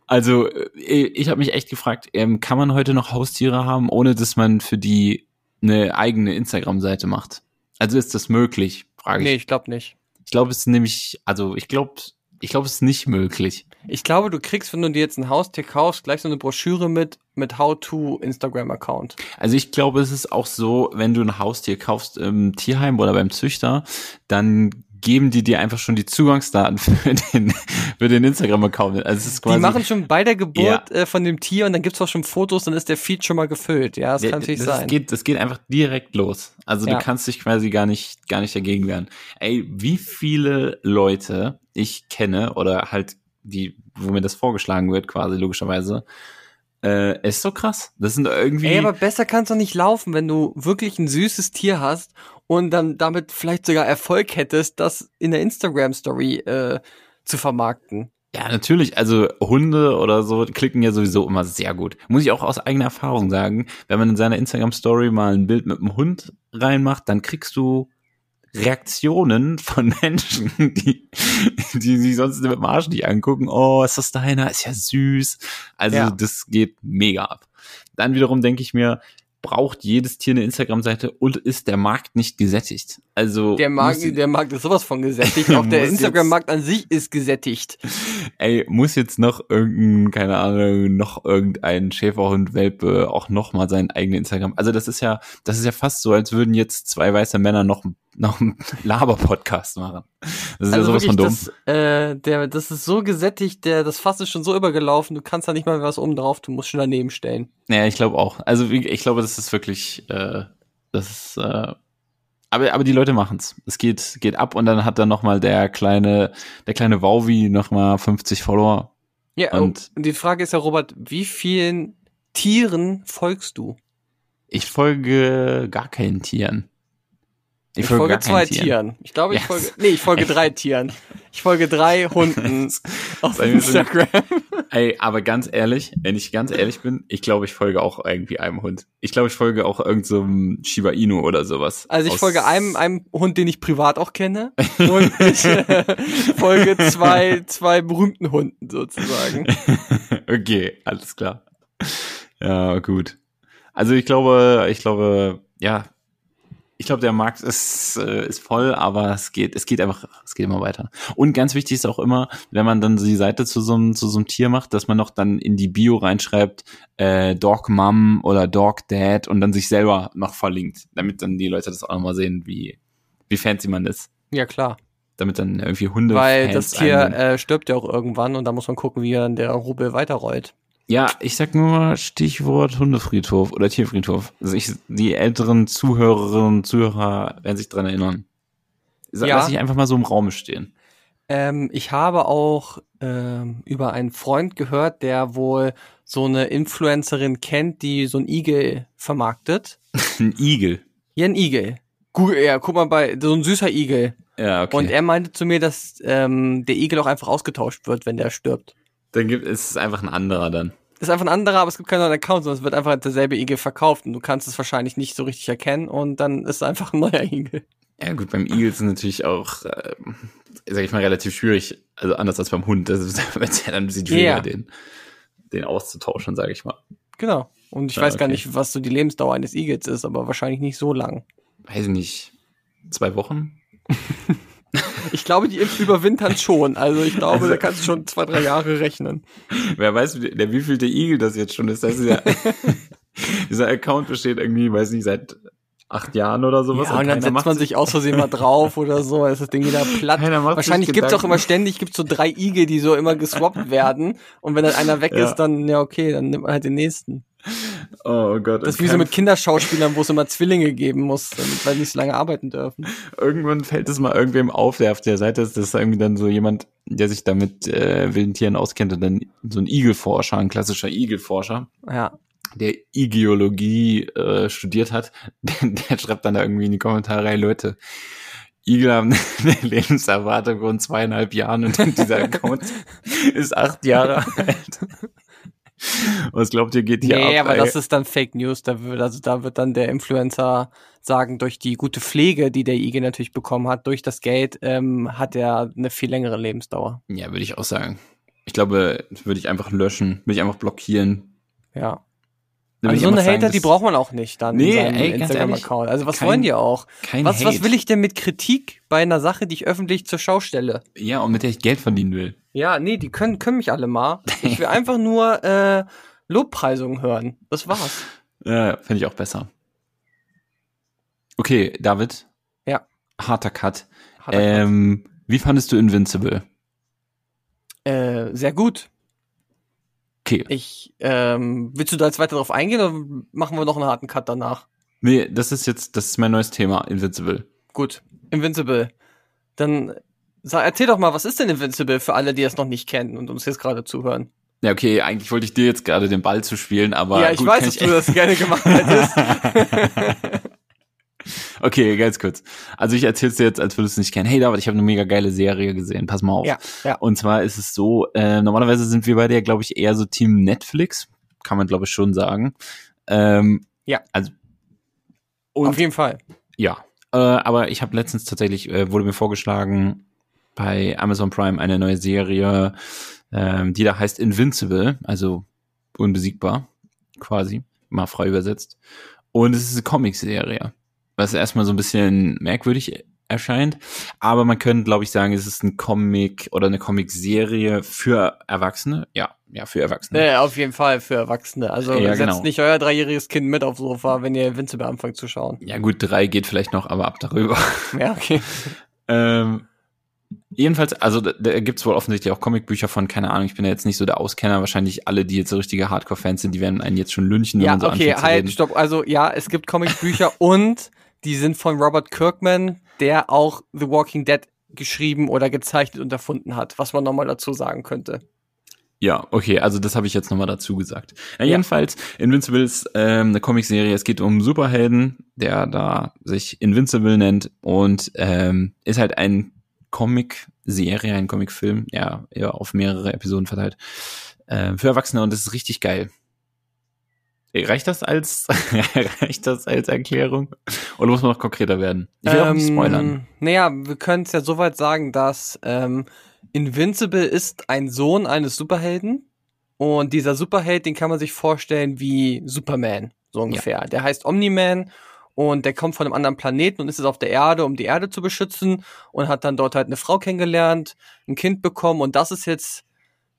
Also, äh, ich habe mich echt gefragt, ähm, kann man heute noch Haustiere haben, ohne dass man für die eine eigene Instagram-Seite macht? Also ist das möglich, frage ich. Nee, ich glaube nicht. Ich glaube, es ist nämlich, also ich glaube, ich glaube, es ist nicht möglich. Ich glaube, du kriegst, wenn du dir jetzt ein Haustier kaufst, gleich so eine Broschüre mit mit How-to Instagram-Account. Also ich glaube, es ist auch so, wenn du ein Haustier kaufst im Tierheim oder beim Züchter, dann geben die dir einfach schon die Zugangsdaten für den, für den Instagram-Account. Also es ist quasi, Die machen schon bei der Geburt äh, von dem Tier und dann gibt's auch schon Fotos, dann ist der Feed schon mal gefüllt. Ja, das Ja, kann natürlich das sein. Geht, das geht einfach direkt los. Also Ja. du kannst dich quasi gar nicht, gar nicht dagegen wehren. Ey, wie viele Leute ich kenne oder halt die, wo mir das vorgeschlagen wird, quasi logischerweise, äh, ist so krass. Das sind irgendwie. Ey, aber besser kann's doch nicht laufen, wenn du wirklich ein süßes Tier hast und dann damit vielleicht sogar Erfolg hättest, das in der Instagram-Story äh, zu vermarkten. Ja, natürlich. Also Hunde oder so klicken ja sowieso immer sehr gut. Muss ich auch aus eigener Erfahrung sagen. Wenn man in seiner Instagram-Story mal ein Bild mit einem Hund reinmacht, dann kriegst du Reaktionen von Menschen, die, die sich sonst mit dem Arsch nicht angucken. Oh, ist das deiner? Ist ja süß. Also Ja. das geht mega ab. Dann wiederum denke ich mir, braucht jedes Tier eine Instagram-Seite und ist der Markt nicht gesättigt? Also Der Markt, der Markt ist sowas von gesättigt. Auch der Instagram-Markt an sich ist gesättigt. Ey, muss jetzt noch irgendein, keine Ahnung, noch irgendein Schäferhund-Welpe auch noch mal seinen eigenen Instagram. Also das ist ja, das ist ja fast so, als würden jetzt zwei weiße Männer noch, noch einen Laber-Podcast machen. Das ist ja sowas von dumm. Also das, äh, der, das ist so gesättigt, der, das Fass ist schon so übergelaufen, du kannst da nicht mal was oben drauf, du musst schon daneben stellen. Ja, ich glaube auch. Also ich glaube, das ist wirklich, äh, das ist, äh, aber, aber die Leute machen's. Es geht, geht ab und dann hat dann noch mal der kleine, der kleine Wauwi noch mal 50 Follower. Ja, Und- und die Frage ist ja, Robert, wie vielen Tieren folgst du? Ich folge gar keinen Tieren. Ich, folge, gar zwei keinen Tieren. Ich glaube, ich Yes. folge, nee, ich folge drei Tieren. Ich folge drei Hunden auf Instagram. Ey, aber ganz ehrlich, wenn ich ganz ehrlich bin, ich glaube, ich folge auch irgendwie einem Hund. Ich glaube, ich folge auch irgendeinem so Shiba Inu oder sowas. Also ich folge einem, einem Hund, den ich privat auch kenne. Und ich äh, folge zwei, zwei berühmten Hunden sozusagen. okay, alles klar. Ja, gut. Also ich glaube, ich glaube, ja, ich glaube, der Markt ist, äh, ist voll, aber es geht, es geht einfach, es geht immer weiter. Und ganz wichtig ist auch immer, wenn man dann die Seite zu so einem, zu so einem Tier macht, dass man noch dann in die Bio reinschreibt, äh, Dog Mom oder Dog Dad und dann sich selber noch verlinkt, damit dann die Leute das auch nochmal sehen, wie, wie fancy man ist. Ja, klar. Damit dann irgendwie Hunde. Weil Fans das Tier äh, stirbt ja auch irgendwann und da muss man gucken, wie dann der Rubel weiterrollt. Ja, ich sag nur mal Stichwort Hundefriedhof oder Tierfriedhof. Also ich, die älteren Zuhörerinnen und Zuhörer werden sich dran erinnern. Sa- Ja. Lass ich einfach mal so im Raum stehen. Ähm, ich habe auch ähm, über einen Freund gehört, der wohl so eine Influencerin kennt, die so ein Igel vermarktet. Ein Igel. Ja, ein Igel. Google, ja, guck mal bei, so ein süßer Igel. Ja, okay. Und er meinte zu mir, dass ähm, der Igel auch einfach ausgetauscht wird, wenn der stirbt. Dann gibt es ist einfach ein anderer dann. ist einfach ein anderer, aber es gibt keinen neuen Account, sondern es wird einfach derselbe Igel verkauft und du kannst es wahrscheinlich nicht so richtig erkennen und dann ist es einfach ein neuer Igel. Ja gut, beim Igel ist es natürlich auch, äh, sag ich mal, relativ schwierig. Also anders als beim Hund. Das ist ja dann ein bisschen schwieriger, Ja. den, den auszutauschen, sage ich mal. Genau. Und ich Ja, weiß gar okay. nicht, was so die Lebensdauer eines Igels ist, aber wahrscheinlich nicht so lang. Weiß ich nicht. Zwei Wochen? Ich glaube, die überwintern schon. Also ich glaube, da kannst du schon zwei, drei Jahre rechnen. Wer weiß, wie- der wievielte Igel das jetzt schon ist. Das ist ja, dieser Account besteht irgendwie, weiß nicht, seit acht Jahren oder sowas. Ja, und dann keiner setzt man sich aus Versehen mal drauf oder so, dann ist das Ding wieder platt. Wahrscheinlich gibt's auch Gedanken. immer ständig, gibt's so drei Igel, die so immer geswappt werden. Und wenn dann einer weg Ja. ist, dann, ja okay, dann nimmt man halt den nächsten. Oh Gott. Das ist wie so mit Kinderschauspielern, wo es immer Zwillinge geben muss, damit, weil die nicht so lange arbeiten dürfen. Irgendwann fällt es mal irgendwem auf, der auf der Seite ist. Das ist irgendwie dann so jemand, der sich da mit äh, wilden Tieren auskennt und dann so ein Igelforscher, ein klassischer Igelforscher, Ja. der Igeologie äh, studiert hat, der, der schreibt dann da irgendwie in die Kommentare, hey Leute, Igel haben eine Lebenserwartung von zweieinhalb Jahren und dieser Account ist acht Jahre alt. Was glaubt ihr, geht hier Nee, ab? aber ey? das ist dann Fake News. Da wird, also da wird dann der Influencer sagen, durch die gute Pflege, die der Igel natürlich bekommen hat, durch das Geld, ähm, hat er eine viel längere Lebensdauer. ja, würde ich auch sagen. Ich glaube, würde ich einfach löschen, würde ich einfach blockieren. Ja. Also so eine sagen, Hater, die braucht man auch nicht dann Nee, in Instagram-Account. Also was kein- wollen die auch? Kein Was, Hate. was will ich denn mit Kritik bei einer Sache, die ich öffentlich zur Schau stelle? Ja, und mit der ich Geld verdienen will. Ja, nee, die können, können mich alle mal. Ich will einfach nur äh, Lobpreisungen hören. Das war's. Ja, finde ich auch besser. Okay, David. Ja. Harter Cut. Hat er Ähm, wie fandest du Invincible? äh, sehr gut. Okay. Ich, ähm, willst du da jetzt weiter drauf eingehen oder machen wir noch einen harten Cut danach? Nee, das ist jetzt, das ist mein neues Thema, Invincible. Gut, Invincible. Dann sag, erzähl doch mal, was ist denn Invincible für alle, die es noch nicht kennen und uns jetzt gerade zuhören? Ja, okay, eigentlich wollte ich dir jetzt gerade den Ball zu spielen, aber. ja, ich gut, weiß, dass du das gerne gemacht hättest. okay, ganz kurz. Also ich erzähl's dir jetzt, als würdest du es nicht kennen. Hey David, ich habe eine mega geile Serie gesehen. Pass mal auf. Ja, ja. Und zwar ist es so, äh, normalerweise sind wir beide ja, glaube ich, eher so Team Netflix. Kann man, glaube ich, schon sagen. Ähm, Ja. Also. Auf jeden Fall. Ja, äh, aber ich habe letztens tatsächlich, äh, wurde mir vorgeschlagen, bei Amazon Prime eine neue Serie, ähm, die da heißt Invincible, also unbesiegbar, quasi, mal frei übersetzt. Und es ist eine Comic-Serie, was erstmal so ein bisschen merkwürdig erscheint, aber man könnte, glaube ich, sagen, es ist ein Comic oder eine Comic-Serie für Erwachsene. Ja, ja, für Erwachsene. Nee, auf jeden Fall für Erwachsene. Also Ja, setzt genau. nicht euer dreijähriges Kind mit aufs Sofa, wenn ihr Invincible anfangt zu schauen. Ja gut, drei geht vielleicht noch, aber ab darüber. Ja, okay. Ähm, jedenfalls, also da, da gibt's wohl offensichtlich auch Comicbücher von, keine Ahnung, ich bin ja jetzt nicht so der Auskenner, wahrscheinlich alle, die jetzt so richtige Hardcore-Fans sind, die werden einen jetzt schon lynchen, wenn Ja, so okay, halt, reden. stopp. Also ja, es gibt Comicbücher und die sind von Robert Kirkman, der auch The Walking Dead geschrieben oder gezeichnet und erfunden hat, was man nochmal dazu sagen könnte. Ja, okay, also das habe ich jetzt nochmal dazu gesagt. Ja, jedenfalls, Invincible ist ähm, eine Comicserie, es geht um einen Superhelden, der da sich Invincible nennt und ähm, ist halt ein Comic-Serie, ein Comic-Film, ja, eher auf mehrere Episoden verteilt, äh, für Erwachsene und das ist richtig geil. Reicht das als reicht das als Erklärung? Oder muss man noch konkreter werden? Ich will auch nicht spoilern. Naja, wir können es ja soweit sagen, dass ähm, Invincible ist ein Sohn eines Superhelden und dieser Superheld, den kann man sich vorstellen wie Superman, so ungefähr. Der heißt Omni-Man und der kommt von einem anderen Planeten und ist jetzt auf der Erde, um die Erde zu beschützen und hat dann dort halt eine Frau kennengelernt, ein Kind bekommen und das ist jetzt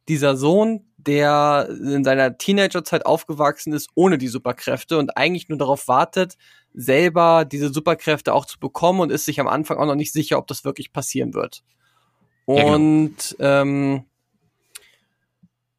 dieser Sohn, der in seiner Teenagerzeit aufgewachsen ist ohne die Superkräfte und eigentlich nur darauf wartet, selber diese Superkräfte auch zu bekommen und ist sich am Anfang auch noch nicht sicher, ob das wirklich passieren wird. Ja, genau. Und ähm,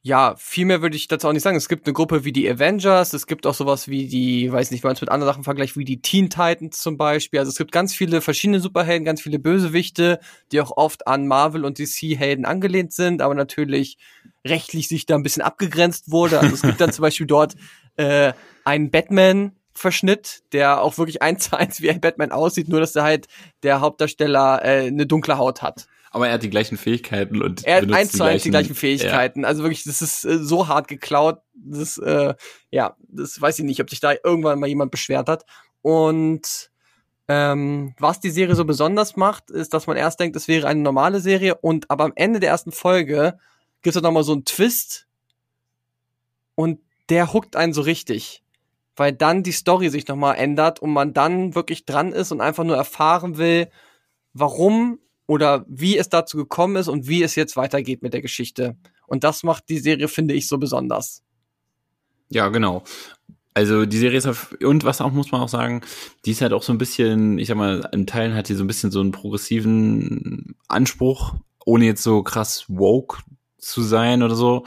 ja, viel mehr würde ich dazu auch nicht sagen. Es gibt eine Gruppe wie die Avengers, es gibt auch sowas wie die, weiß nicht, wenn man es mit anderen Sachen vergleicht, wie die Teen Titans zum Beispiel. Also es gibt ganz viele verschiedene Superhelden, ganz viele Bösewichte, die auch oft an Marvel und DC-Helden angelehnt sind, aber natürlich rechtlich sich da ein bisschen abgegrenzt wurde. Also es gibt dann zum Beispiel dort äh, einen Batman-Verschnitt, der auch wirklich eins zu eins wie ein Batman aussieht, nur dass er halt der Hauptdarsteller äh, eine dunkle Haut hat. Aber er hat die gleichen Fähigkeiten und Er hat eins zu eins die gleichen Fähigkeiten. Also wirklich, das ist äh, so hart geklaut. Das, äh, ja, das weiß ich nicht, ob sich da irgendwann mal jemand beschwert hat. Und ähm, was die Serie so besonders macht, ist, dass man erst denkt, es wäre eine normale Serie und aber am Ende der ersten Folge gibt es dann nochmal so einen Twist und der huckt einen so richtig. Weil dann die Story sich nochmal ändert und man dann wirklich dran ist und einfach nur erfahren will, warum oder wie es dazu gekommen ist und wie es jetzt weitergeht mit der Geschichte. Und das macht die Serie, finde ich, so besonders. Ja, genau. Also die Serie ist auf, und was auch muss man auch sagen, die ist halt auch so ein bisschen, ich sag mal, in Teilen hat die so ein bisschen so einen progressiven Anspruch, ohne jetzt so krass woke zu sein oder so,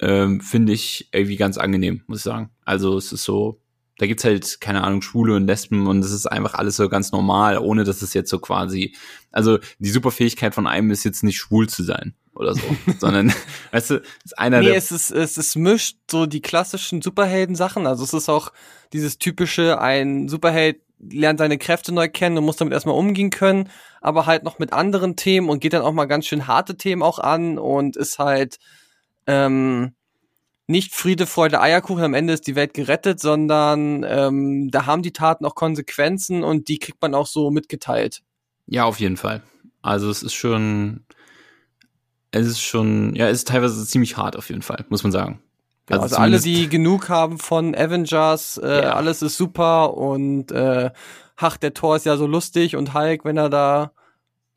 ähm, finde ich irgendwie ganz angenehm, muss ich sagen. Also es ist so, da gibt's halt, keine Ahnung, Schwule und Lesben und es ist einfach alles so ganz normal, ohne dass es jetzt so quasi, also die Superfähigkeit von einem ist jetzt nicht schwul zu sein oder so, sondern, weißt du, ist einer Nee, der, es ist, es ist mischt so die klassischen Superhelden-Sachen. Also es ist auch dieses typische, ein Superheld lernt seine Kräfte neu kennen und muss damit erstmal umgehen können, aber halt noch mit anderen Themen und geht dann auch mal ganz schön harte Themen auch an und ist halt ähm, nicht Friede, Freude, Eierkuchen, am Ende ist die Welt gerettet, sondern ähm, da haben die Taten auch Konsequenzen und die kriegt man auch so mitgeteilt. ja, auf jeden Fall. Also es ist schon, es ist schon, ja, es ist teilweise ziemlich hart auf jeden Fall, muss man sagen. Ja, also, alle, zumindest- die genug haben von Avengers, äh, Ja. alles ist super und äh, ach, der Thor ist ja so lustig und Hulk, wenn er da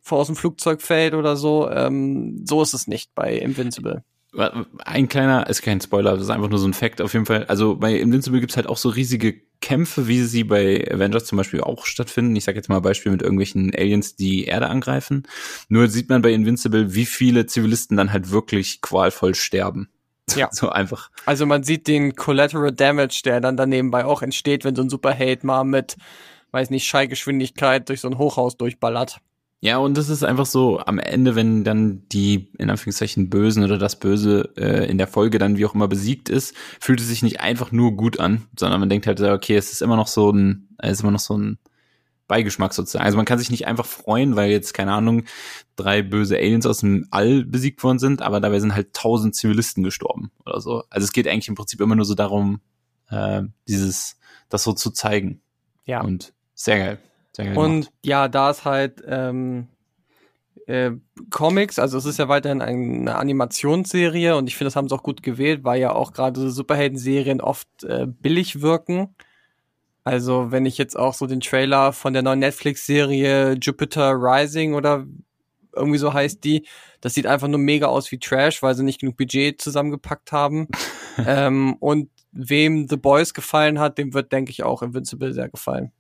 vor aus dem Flugzeug fällt oder so, ähm, so ist es nicht bei Invincible. Ein kleiner, ist kein Spoiler, das ist einfach nur so ein Fact auf jeden Fall. Also bei Invincible gibt's halt auch so riesige Kämpfe, wie sie bei Avengers zum Beispiel auch stattfinden. Ich sage jetzt mal Beispiel mit irgendwelchen Aliens, die Erde angreifen. Nur sieht man bei Invincible, wie viele Zivilisten dann halt wirklich qualvoll sterben. Ja. So einfach. Also man sieht den Collateral Damage, der dann daneben bei auch entsteht, wenn so ein Superheld mal mit, weiß nicht, Schallgeschwindigkeit durch so ein Hochhaus durchballert. Ja, und das ist einfach so, am Ende, wenn dann die, in Anführungszeichen, Bösen oder das Böse äh, in der Folge dann wie auch immer besiegt ist, fühlt es sich nicht einfach nur gut an, sondern man denkt halt, okay, es ist immer noch so ein, es ist immer noch so ein Beigeschmack sozusagen. Also man kann sich nicht einfach freuen, weil jetzt, keine Ahnung, drei böse Aliens aus dem All besiegt worden sind, aber dabei sind halt tausend Zivilisten gestorben oder so. Also es geht eigentlich im Prinzip immer nur so darum, äh, dieses, das so zu zeigen. Ja. Und sehr geil. Und ja, da ist halt ähm, äh, Comics, also es ist ja weiterhin eine Animationsserie und ich finde, das haben sie auch gut gewählt, weil ja auch gerade so Superhelden-Serien oft äh, billig wirken. Also wenn ich jetzt auch so den Trailer von der neuen Netflix-Serie Jupiter Rising oder irgendwie so heißt die, das sieht einfach nur mega aus wie Trash, weil sie nicht genug Budget zusammengepackt haben. ähm, und wem The Boys gefallen hat, dem wird, denke ich, auch Invincible sehr gefallen.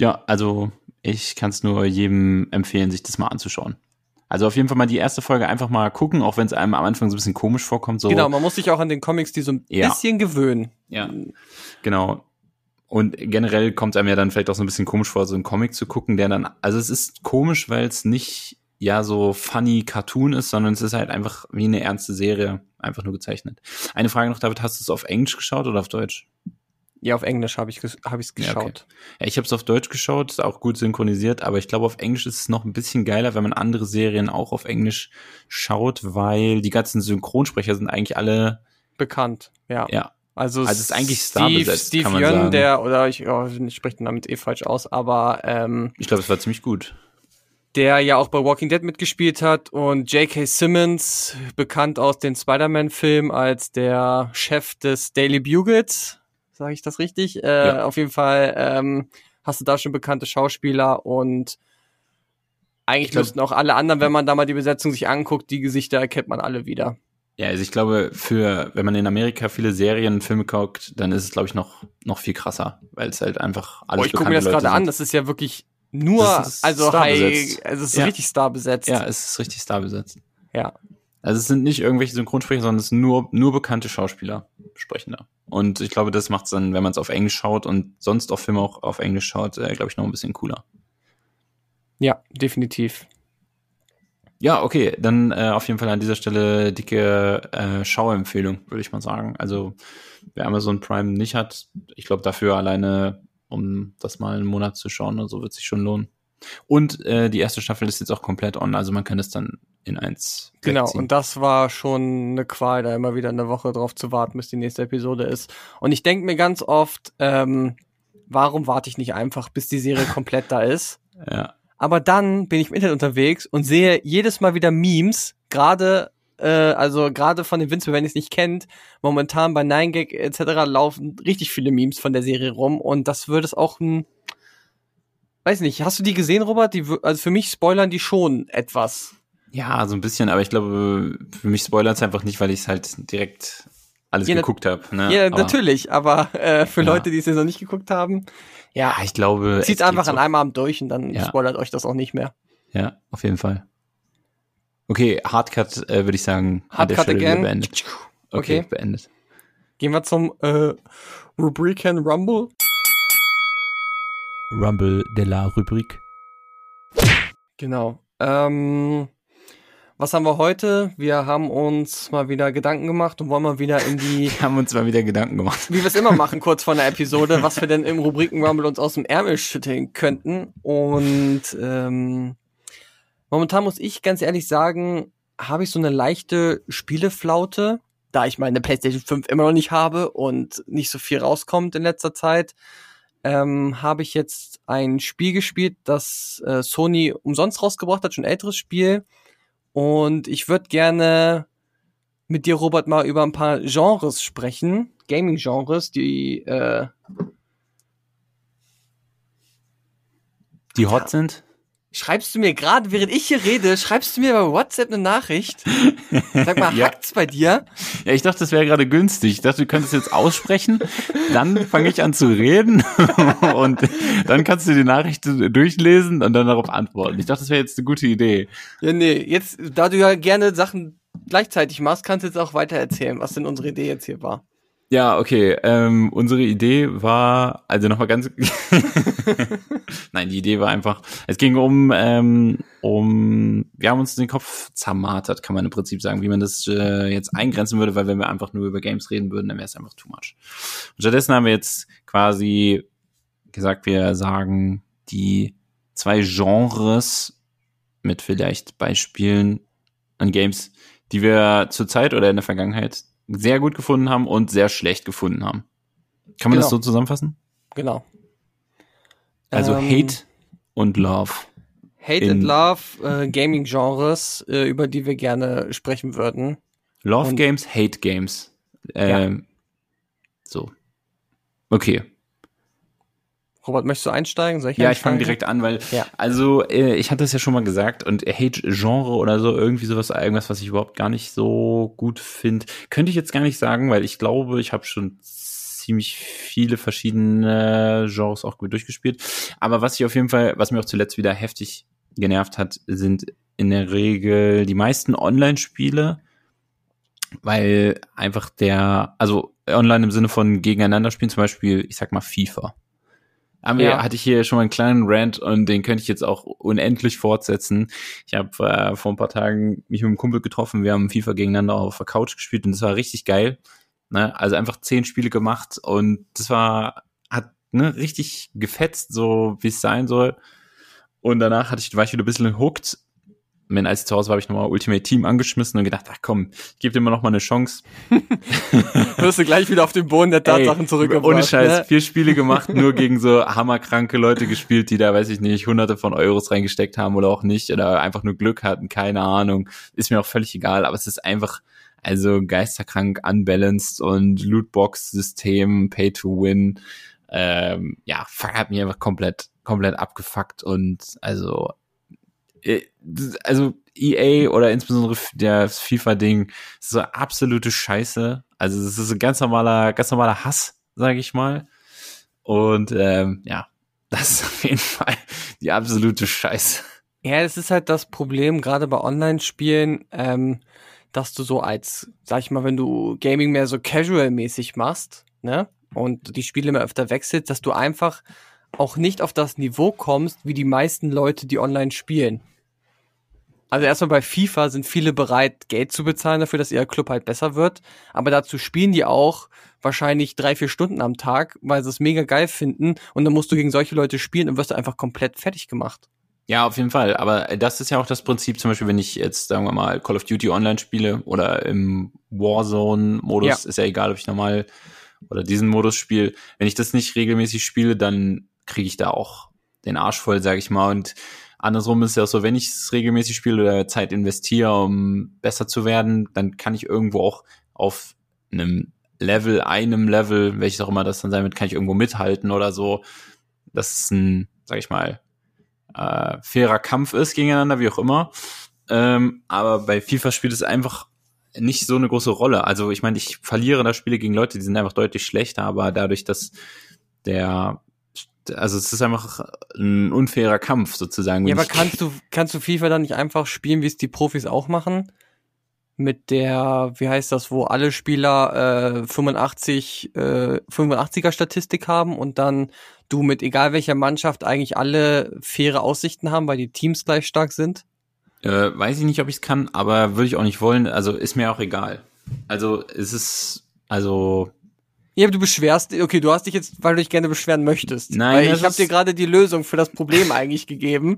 Ja, also ich kann es nur jedem empfehlen, sich das mal anzuschauen. Also auf jeden Fall mal die erste Folge einfach mal gucken, auch wenn es einem am Anfang so ein bisschen komisch vorkommt. So, Genau, man muss sich auch an den Comics die so ein Ja. bisschen gewöhnen. Ja, genau. Und generell kommt einem ja dann vielleicht auch so ein bisschen komisch vor, so einen Comic zu gucken, der dann, also es ist komisch, weil es nicht ja so funny Cartoon ist, sondern es ist halt einfach wie eine ernste Serie, einfach nur gezeichnet. Eine Frage noch, David, hast du es auf Englisch geschaut oder auf Deutsch? Ja, auf Englisch habe ich ges hab ich's Ja, okay. geschaut. Ja, ich habe es auf Deutsch geschaut, ist auch gut synchronisiert, aber ich glaube, auf Englisch ist es noch ein bisschen geiler, wenn man andere Serien auch auf Englisch schaut, weil die ganzen Synchronsprecher sind eigentlich alle, Bekannt, ja. ja, Also, Also es ist eigentlich Steve, starbesetzt, Steve kann man Yeun, sagen. der, oder ich, oh, ich spreche den damit eh falsch aus, aber ähm, ich glaube, es war ziemlich gut. der ja auch bei Walking Dead mitgespielt hat und J.K. Simmons, bekannt aus den Spider-Man-Filmen als der Chef des Daily Bugles, sage ich das richtig? Äh, Ja. Auf jeden Fall ähm, hast du da schon bekannte Schauspieler und eigentlich Ich glaub- müssten auch alle anderen, wenn man da mal die Besetzung sich anguckt, die Gesichter erkennt man alle wieder. Ja, also ich glaube, für, wenn man in Amerika viele Serien und Filme guckt, dann ist es, glaube ich, noch, noch viel krasser, weil es halt einfach alles Oh, ich gucke mir das gerade an, das ist ja wirklich nur, also high, also es ist Ja. richtig star besetzt. Ja, es ist richtig starbesetzt. ja. Also es sind nicht irgendwelche Synchronsprecher, sondern es sind nur, nur bekannte Schauspieler sprechen da. Und ich glaube, das macht es dann, wenn man es auf Englisch schaut und sonst auf Filme auch auf Englisch schaut, äh, glaube ich, noch ein bisschen cooler. Ja, definitiv. Ja, okay, dann äh, auf jeden Fall an dieser Stelle dicke äh, Schauempfehlung, würde ich mal sagen. Also wer Amazon Prime nicht hat, ich glaube dafür alleine, um das mal einen Monat zu schauen oder so, wird sich schon lohnen. Und äh, die erste Staffel ist jetzt auch komplett on, also man kann es dann in eins Genau, wegziehen. und das war schon eine Qual, da immer wieder eine Woche drauf zu warten, bis die nächste Episode ist. Und ich denke mir ganz oft, ähm, warum warte ich nicht einfach, bis die Serie komplett da ist? ja. Aber dann bin ich im Internet unterwegs und sehe jedes Mal wieder Memes, gerade äh, also gerade von den Vince, wenn ihr es nicht kennt, momentan bei 9gag etc. laufen richtig viele Memes von der Serie rum und das würde es auch ein Weiß nicht, hast du die gesehen, Robert? Die, also für mich spoilern die schon etwas. Ja, so ein bisschen, aber ich glaube, für mich spoilert es einfach nicht, weil ich es halt direkt, alles Ja, geguckt habe. Ne? Ja, Aber, natürlich, aber äh, für Ja. Leute, die es jetzt noch nicht geguckt haben, ja, ich glaube. zieht es einfach an einem Abend durch und dann Ja. spoilert euch das auch nicht mehr. Ja, auf jeden Fall. Okay, Hardcut äh, würde ich sagen. Hardcut again. Beendet. Okay, Okay. beendet. Gehen wir zum äh, Rubriken Rumble. Rumble de la Rubrik. Genau. Ähm, was haben wir heute? Wir haben uns mal wieder Gedanken gemacht und wollen mal wieder in die, Wir haben uns mal wieder Gedanken gemacht. wie wir es immer machen, kurz vor der Episode, was wir denn im Rubriken Rumble uns aus dem Ärmel schütteln könnten. Und ähm, momentan muss ich ganz ehrlich sagen, habe ich so eine leichte Spieleflaute, da ich meine PlayStation 5 immer noch nicht habe und nicht so viel rauskommt in letzter Zeit. Ähm, habe ich jetzt ein Spiel gespielt, das äh, Sony umsonst rausgebracht hat, schon ein älteres Spiel. Und ich würde gerne mit dir, Robert, mal über ein paar Genres sprechen, Gaming-Genres, die äh, Die hot sind? Schreibst du mir gerade, während ich hier rede, schreibst du mir bei WhatsApp eine Nachricht? Sag mal, Ja. hackt's bei dir? Ja, ich dachte, das wäre gerade günstig. Ich dachte, du könntest jetzt aussprechen, dann fange ich an zu reden und dann kannst du die Nachricht durchlesen und dann darauf antworten. Ich dachte, das wäre jetzt eine gute Idee. Ja, nee, jetzt, da du ja gerne Sachen gleichzeitig machst, kannst du jetzt auch weiter erzählen, was denn unsere Idee jetzt hier war. Ja, okay. Ähm, unsere Idee war, also nochmal ganz. Nein, die Idee war einfach. Es ging um, ähm, um. Wir haben uns den Kopf zermartert, kann man im Prinzip sagen, wie man das äh, jetzt eingrenzen würde, weil wenn wir einfach nur über Games reden würden, dann wäre es einfach too much. Und stattdessen haben wir jetzt quasi gesagt, wir sagen die zwei Genres mit vielleicht Beispielen an Games, die wir zurzeit oder in der Vergangenheit sehr gut gefunden haben und sehr schlecht gefunden haben. Kann man das Genau. so zusammenfassen? Genau. Also Ähm, Hate und Love. Hate and Love, äh, Gaming-Genres, äh, über die wir gerne sprechen würden. Love Und- Games, Hate Games. Ähm, So. Okay. Robert, möchtest du einsteigen? Soll ich Ja, ich fange einsteigen? direkt an, weil, Ja. also, äh, ich hatte es ja schon mal gesagt und Hate-Genre oder so, irgendwie sowas, irgendwas, was ich überhaupt gar nicht so gut finde, könnte ich jetzt gar nicht sagen, weil ich glaube, ich habe schon ziemlich viele verschiedene Genres auch gut durchgespielt. Aber was ich auf jeden Fall, was mir auch zuletzt wieder heftig genervt hat, sind in der Regel die meisten Online-Spiele, weil einfach der, also online im Sinne von gegeneinander spielen, zum Beispiel, ich sag mal FIFA. Haben wir, Ja. hatte ich hier schon mal einen kleinen Rant und den könnte ich jetzt auch unendlich fortsetzen. Ich habe äh, vor ein paar Tagen mich mit einem Kumpel getroffen, wir haben FIFA gegeneinander auf der Couch gespielt und das war richtig geil. Ne? Also einfach zehn Spiele gemacht und das war, hat ne, richtig gefetzt, so wie es sein soll. Und danach hatte ich, war ich wieder ein bisschen hooked. Wenn als ich zu Hause war, habe ich nochmal Ultimate Team angeschmissen und gedacht, ach komm, ich gebe dir mal noch mal eine Chance. Wirst du gleich wieder auf den Boden der Tatsachen Ey, zurückgebracht. Ohne Scheiß, Ne? vier Spiele gemacht, nur gegen so hammerkranke Leute gespielt, die da, weiß ich nicht, hunderte von Euros reingesteckt haben oder auch nicht oder einfach nur Glück hatten, keine Ahnung. Ist mir auch völlig egal, aber es ist einfach, also geisterkrank unbalanced und Lootbox-System, Pay to Win. Ähm, ja, fuck, hat mich einfach komplett, komplett abgefuckt und also, also EA oder insbesondere das FIFA-Ding ist so absolute Scheiße. Also es ist ein ganz normaler, ganz normaler Hass, sage ich mal. Und ähm, ja, das ist auf jeden Fall die absolute Scheiße. Ja, es ist halt das Problem, gerade bei Online-Spielen, ähm, dass du so als, sag ich mal, wenn du Gaming mehr so casual-mäßig machst, ne, und die Spiele mehr öfter wechselst, dass du einfach auch nicht auf das Niveau kommst, wie die meisten Leute, die online spielen. Also erstmal bei FIFA sind viele bereit, Geld zu bezahlen dafür, dass ihr Club halt besser wird. Aber dazu spielen die auch wahrscheinlich drei, vier Stunden am Tag, weil sie es mega geil finden. Und dann musst du gegen solche Leute spielen und wirst du einfach komplett fertig gemacht. Ja, auf jeden Fall. Aber das ist ja auch das Prinzip, zum Beispiel, wenn ich jetzt, sagen wir mal, Call of Duty online spiele oder im Warzone-Modus, Ja. ist ja egal, ob ich normal oder diesen Modus spiele. Wenn ich das nicht regelmäßig spiele, dann kriege ich da auch den Arsch voll, sage ich mal. Und andersrum ist ja auch so, wenn ich es regelmäßig spiele oder Zeit investiere, um besser zu werden, dann kann ich irgendwo auch auf einem Level, einem Level, welches auch immer das dann sein wird, kann ich irgendwo mithalten oder so. Das ist ein, sag ich mal, äh, fairer Kampf ist gegeneinander, wie auch immer. Ähm, aber bei FIFA spielt es einfach, nicht so eine große Rolle. Also ich meine, ich verliere da Spiele gegen Leute, die sind einfach deutlich schlechter, aber dadurch, dass der also es ist einfach ein unfairer Kampf sozusagen. Ja, aber kannst du, kannst du FIFA dann nicht einfach spielen, wie es die Profis auch machen? Mit der, wie heißt das, wo alle Spieler äh, 85, äh, 85er Statistik haben und dann du mit egal welcher Mannschaft eigentlich alle faire Aussichten haben, weil die Teams gleich stark sind? Äh, weiß ich nicht, ob ich es kann, aber würde ich auch nicht wollen. Also ist mir auch egal. Also es ist, also Ja, aber du beschwerst, okay, du hast dich jetzt, weil du dich gerne beschweren möchtest. Nein, weil ich habe dir gerade die Lösung für das Problem eigentlich gegeben.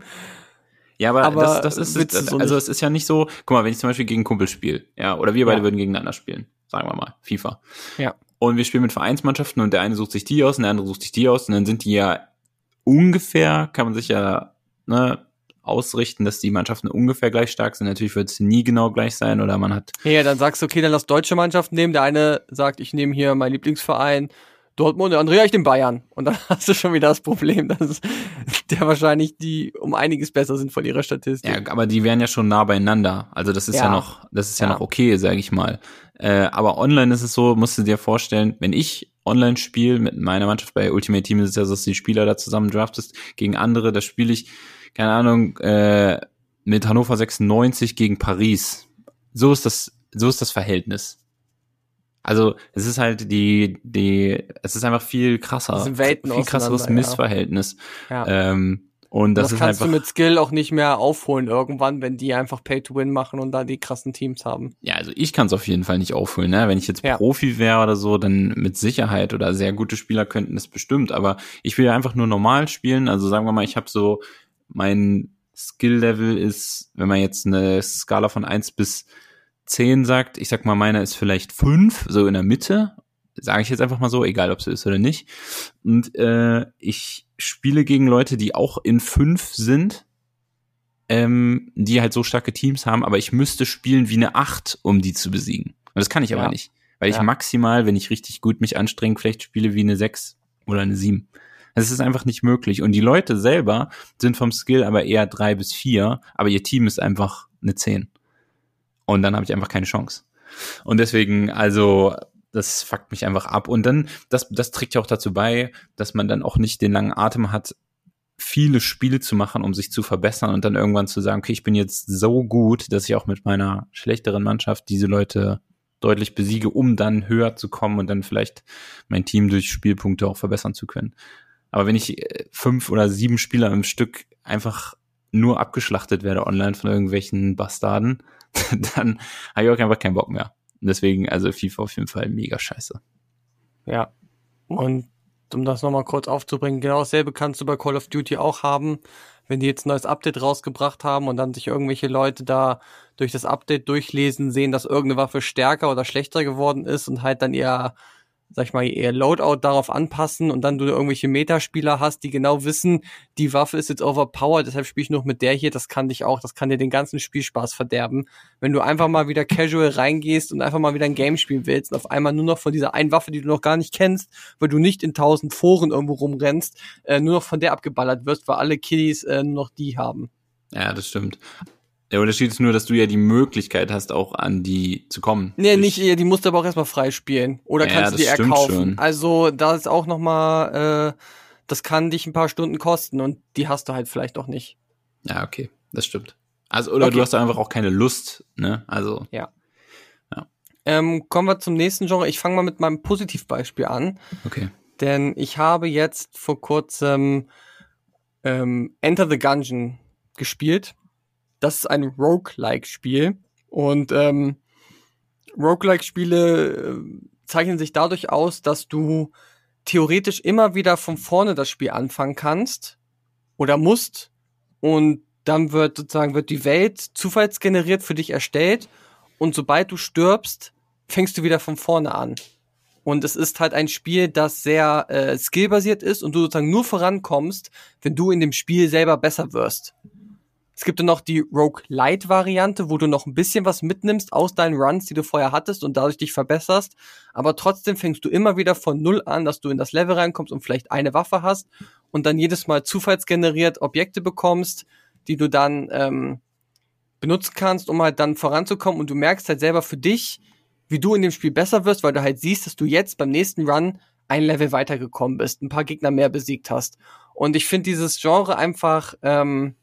ja, aber, Aber das, das ist, das, so also es ist ja nicht so. Guck mal, wenn ich zum Beispiel gegen Kumpel spiele, ja, oder wir beide Ja. würden gegeneinander spielen, sagen wir mal, FIFA. Ja. Und wir spielen mit Vereinsmannschaften und der eine sucht sich die aus und der andere sucht sich die aus und dann sind die ja ungefähr, kann man sich ja ne, ausrichten, dass die Mannschaften ungefähr gleich stark sind. Natürlich wird es nie genau gleich sein oder man hat Ja, dann sagst du, okay, dann lass deutsche Mannschaften nehmen. Der eine sagt, ich nehme hier meinen Lieblingsverein Dortmund, der andere, ja, ich nehme Bayern. Und dann hast du schon wieder das Problem, dass der wahrscheinlich die um einiges besser sind von ihrer Statistik. Ja, aber die wären ja schon nah beieinander. Also das ist ja, Ja. noch, das ist ja, Ja. noch okay, sage ich mal. Äh, aber online ist es so, musst du dir vorstellen, wenn ich online spiele mit meiner Mannschaft bei Ultimate Team ist es ja so, dass die Spieler da zusammen draftest gegen andere, da spiele ich, keine Ahnung, äh, mit Hannover 96 gegen Paris. So ist das, so ist das Verhältnis. Also es ist halt die, die, es ist einfach viel krasser, viel krasseres auseinander, ja. Missverhältnis. Ja. Ähm, und das, das ist kannst einfach. du mit Skill auch nicht mehr aufholen irgendwann, wenn die einfach Pay-to-Win machen und da die krassen Teams haben. Ja, also ich kann es auf jeden Fall nicht aufholen. Ne? Wenn ich jetzt Ja. Profi wäre oder so, dann mit Sicherheit oder sehr gute Spieler könnten es bestimmt. Aber ich will ja einfach nur normal spielen. Also sagen wir mal, ich habe so mein Skill-Level ist, wenn man jetzt eine Skala von eins bis zehn sagt, ich sag mal, meiner ist vielleicht fünf, so in der Mitte. Sage ich jetzt einfach mal so, egal ob es ist oder nicht. Und äh, ich spiele gegen Leute, die auch in fünf sind ähm, die halt so starke Teams haben, aber ich müsste spielen wie eine 8, um die zu besiegen. Und das kann ich aber Ja. nicht. Weil ich Ja. maximal, wenn ich richtig gut mich anstrenge, vielleicht spiele wie eine 6 oder eine 7. Es ist einfach nicht möglich. Und die Leute selber sind vom Skill aber eher 3 bis 4, aber ihr Team ist einfach eine 10. Und dann habe ich einfach keine Chance. Und deswegen, also, das fuckt mich einfach ab. Und dann, das, das trägt ja auch dazu bei, dass man dann auch nicht den langen Atem hat, viele Spiele zu machen, um sich zu verbessern und dann irgendwann zu sagen, okay, ich bin jetzt so gut, dass ich auch mit meiner schlechteren Mannschaft diese Leute deutlich besiege, um dann höher zu kommen und dann vielleicht mein Team durch Spielpunkte auch verbessern zu können. Aber wenn ich äh, fünf oder sieben Spieler im Stück einfach nur abgeschlachtet werde online von irgendwelchen Bastarden, dann habe ich auch einfach keinen Bock mehr. Und deswegen, also FIFA auf jeden Fall mega scheiße. Ja. Und um das nochmal kurz aufzubringen, genau dasselbe kannst du bei Call of Duty auch haben. Wenn die jetzt ein neues Update rausgebracht haben und dann sich irgendwelche Leute da durch das Update durchlesen, sehen, dass irgendeine Waffe stärker oder schlechter geworden ist und halt dann eher, sag ich mal, ihr Loadout darauf anpassen und dann du irgendwelche Metaspieler hast, die genau wissen, die Waffe ist jetzt overpowered, deshalb spiele ich noch mit der hier, das kann dich auch, das kann dir den ganzen Spielspaß verderben. Wenn du einfach mal wieder casual reingehst und einfach mal wieder ein Game spielen willst und auf einmal nur noch von dieser einen Waffe, die du noch gar nicht kennst, weil du nicht in tausend Foren irgendwo rumrennst, äh, nur noch von der abgeballert wirst, weil alle Kiddies äh, nur noch die haben. Ja, das stimmt. Der Unterschied ist nur, dass du ja die Möglichkeit hast, auch an die zu kommen. Nee, nicht, die musst du aber auch erstmal freispielen. Oder Ja, kannst du die erkaufen. schon. Also da ist auch nochmal, äh, das kann dich ein paar Stunden kosten und die hast du halt vielleicht auch nicht. Ja, okay, das stimmt. Also, oder Okay. du hast einfach auch keine Lust, ne? Also, Ähm, kommen wir zum nächsten Genre. Ich fange mal mit meinem Positivbeispiel an. okay. Denn ich habe jetzt vor kurzem ähm, Enter the Gungeon gespielt. Das ist ein Roguelike-Spiel. Und ähm, Roguelike-Spiele äh, zeichnen sich dadurch aus, dass du theoretisch immer wieder von vorne das Spiel anfangen kannst oder musst. Und dann wird sozusagen wird die Welt zufallsgeneriert für dich erstellt. Und sobald du stirbst, fängst du wieder von vorne an. Und es ist halt ein Spiel, das sehr äh, skillbasiert ist und du sozusagen nur vorankommst, wenn du in dem Spiel selber besser wirst. Es gibt dann noch die Rogue-Light-Variante, wo du noch ein bisschen was mitnimmst aus deinen Runs, die du vorher hattest und dadurch dich verbesserst. Aber trotzdem fängst du immer wieder von Null an, dass du in das Level reinkommst und vielleicht eine Waffe hast und dann jedes Mal zufallsgeneriert Objekte bekommst, die du dann ähm, benutzen kannst, um halt dann voranzukommen und du merkst halt selber für dich, wie du in dem Spiel besser wirst, weil du halt siehst, dass du jetzt beim nächsten Run ein Level weitergekommen bist, ein paar Gegner mehr besiegt hast. Und ich finde dieses Genre einfach ähm,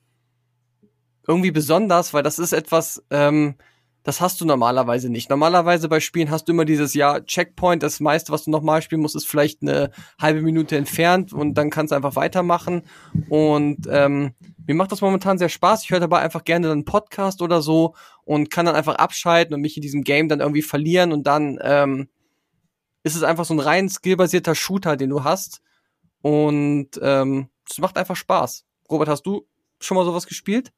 irgendwie besonders, weil das ist etwas, ähm, das hast du normalerweise nicht. Normalerweise bei Spielen hast du immer dieses ja Checkpoint, das meiste, was du nochmal spielen musst, ist vielleicht eine halbe Minute entfernt und dann kannst du einfach weitermachen. Und ähm, mir macht das momentan sehr Spaß. Ich höre dabei einfach gerne einen Podcast oder so und kann dann einfach abschalten und mich in diesem Game dann irgendwie verlieren und dann ähm, ist es einfach so ein rein skillbasierter Shooter, den du hast. Und ähm, es macht einfach Spaß. Robert, hast du schon mal sowas gespielt?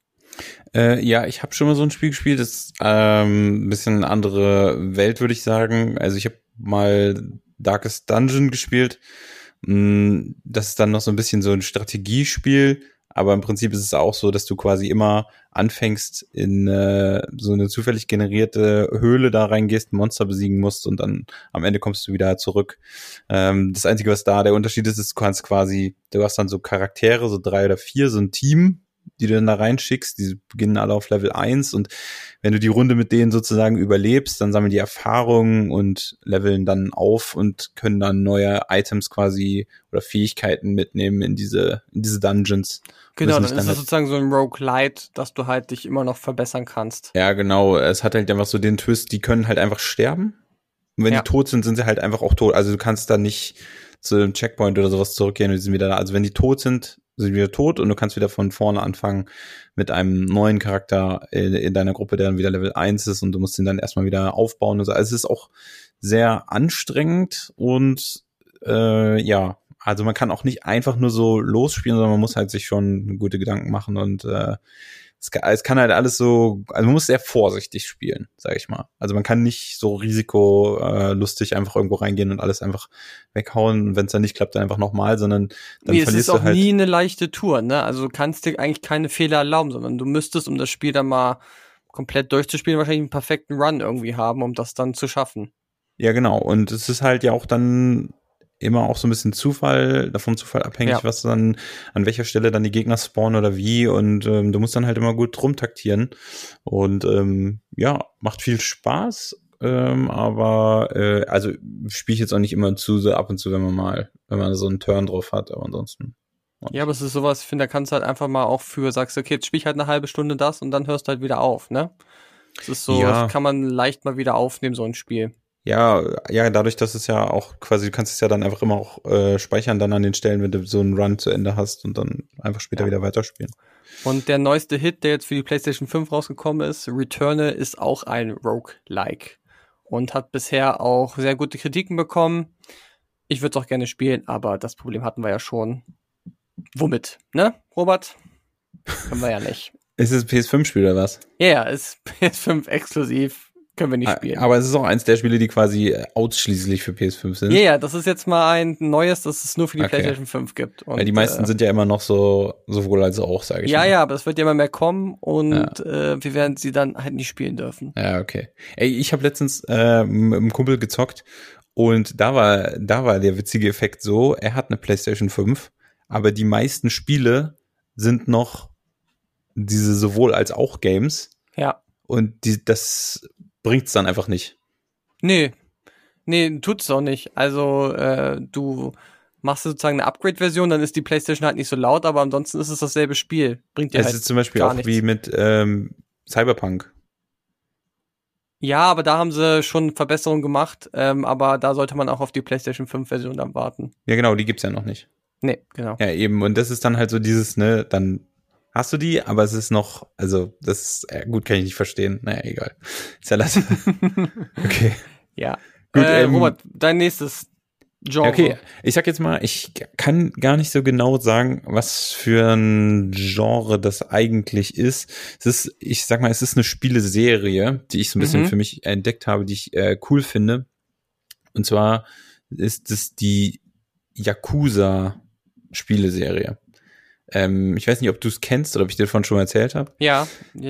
Äh, ja, ich habe schon mal so ein Spiel gespielt. Das ist ähm, ein bisschen eine andere Welt, würde ich sagen. Also ich habe mal Darkest Dungeon gespielt. Mm, Das ist dann noch so ein bisschen so ein Strategiespiel. Aber im Prinzip ist es auch so, dass du quasi immer anfängst, in äh, so eine zufällig generierte Höhle da reingehst, ein Monster besiegen musst und dann am Ende kommst du wieder zurück. Ähm, das Einzige, was da der Unterschied ist, ist, du kannst quasi, du hast dann so Charaktere, so drei oder vier, so ein Team, die du dann da reinschickst, die beginnen alle auf Level 1 und wenn du die Runde mit denen sozusagen überlebst, dann sammeln die Erfahrungen und leveln dann auf und können dann neue Items quasi oder Fähigkeiten mitnehmen in diese, in diese Dungeons. Genau, dann ist es halt- sozusagen so ein Roguelite, dass du halt dich immer noch verbessern kannst. Ja, genau. Es hat halt einfach so den Twist, die können halt einfach sterben. Und wenn Ja. die tot sind, sind sie halt einfach auch tot. Also du kannst da nicht zu einem Checkpoint oder sowas zurückgehen und die sind wieder da. Also wenn die tot sind, sind wieder tot und du kannst wieder von vorne anfangen mit einem neuen Charakter in, in deiner Gruppe, der dann wieder Level 1 ist und du musst ihn dann erstmal wieder aufbauen und so. Also es ist auch sehr anstrengend und äh, ja, also man kann auch nicht einfach nur so losspielen, sondern man muss halt sich schon gute Gedanken machen und äh, es kann, es kann halt alles so, also man muss sehr vorsichtig spielen, sag ich mal. Also man kann nicht so risikolustig äh, einfach irgendwo reingehen und alles einfach weghauen und wenn es dann nicht klappt, dann einfach nochmal, sondern dann nee, es ist verlierst auch du halt. nie eine leichte Tour, ne? Also du kannst dir eigentlich keine Fehler erlauben, sondern du müsstest, um das Spiel dann mal komplett durchzuspielen, wahrscheinlich einen perfekten Run irgendwie haben, um das dann zu schaffen. Ja, genau. Und es ist halt ja auch dann immer auch so ein bisschen Zufall, davon Zufall abhängig, Ja. was dann, an welcher Stelle dann die Gegner spawnen oder wie. Und ähm, du musst dann halt immer gut rumtaktieren. Und ähm, ja, macht viel Spaß. Ähm, aber äh, also spiele ich jetzt auch nicht immer zu so ab und zu, wenn man mal, wenn man so einen Turn drauf hat, aber ansonsten. Ja, aber es ist sowas, ich finde, da kannst du halt einfach mal auch für, sagst du, okay, jetzt spiel ich halt eine halbe Stunde das und dann hörst du halt wieder auf, ne? Das ist so, Ja. das kann man leicht mal wieder aufnehmen, so ein Spiel. Ja, ja, dadurch, dass es ja auch quasi, du kannst es ja dann einfach immer auch äh, speichern, dann an den Stellen, wenn du so einen Run zu Ende hast und dann einfach später Ja. wieder weiterspielen. Und der neueste Hit, der jetzt für die PlayStation 5 rausgekommen ist, Returnal, ist auch ein Rogue-like. Und hat bisher auch sehr gute Kritiken bekommen. Ich würde es auch gerne spielen, aber das Problem hatten wir ja schon. Womit, ne, Robert? Können wir ja nicht. Ist es ein PS5-Spiel oder was? Ja, ja, ist PS5 exklusiv. Können wir nicht spielen. Aber es ist auch eins der Spiele, die quasi ausschließlich für PS5 sind. Ja, ja, das ist jetzt mal ein neues, das es nur für die Okay. PlayStation 5 gibt. Und, Weil die meisten äh, sind ja immer noch so, sowohl als auch, sage ich Ja, mal. ja, aber es wird ja immer mehr kommen und äh, wir werden sie dann halt nicht spielen dürfen. Ja, okay. Ey, ich habe letztens äh, mit einem Kumpel gezockt und da war, da war der witzige Effekt so, er hat eine PlayStation 5, aber die meisten Spiele sind noch diese sowohl als auch Games Ja. und die, das bringt's dann einfach nicht. Nee. Nee, tut's auch nicht. Also, äh, du machst sozusagen eine Upgrade-Version, dann ist die PlayStation halt nicht so laut, aber ansonsten ist es dasselbe Spiel. Bringt dir Es halt. ist zum Beispiel auch nichts. wie mit ähm, Cyberpunk. Ja, aber da haben sie schon Verbesserungen gemacht, ähm, aber da sollte man auch auf die PlayStation 5-Version dann warten. Ja, genau, die gibt's ja noch nicht. Nee, genau. Ja, eben. Und das ist dann halt so dieses, ne, dann hast du die, aber es ist noch, also, das ist, äh, gut, kann ich nicht verstehen. Naja, egal. Ist ja lass. okay. Ja. Gut, äh, ähm, Robert, dein nächstes Genre. Okay, ich sag jetzt mal, ich kann gar nicht so genau sagen, was für ein Genre das eigentlich ist. Es ist, ich sag mal, es ist eine Spieleserie, die ich so ein bisschen Mhm. für mich entdeckt habe, die ich äh, cool finde. Und zwar ist es die Yakuza-Spieleserie. Ähm, ich weiß nicht, ob du es kennst oder ob ich dir davon schon erzählt habe. Ja,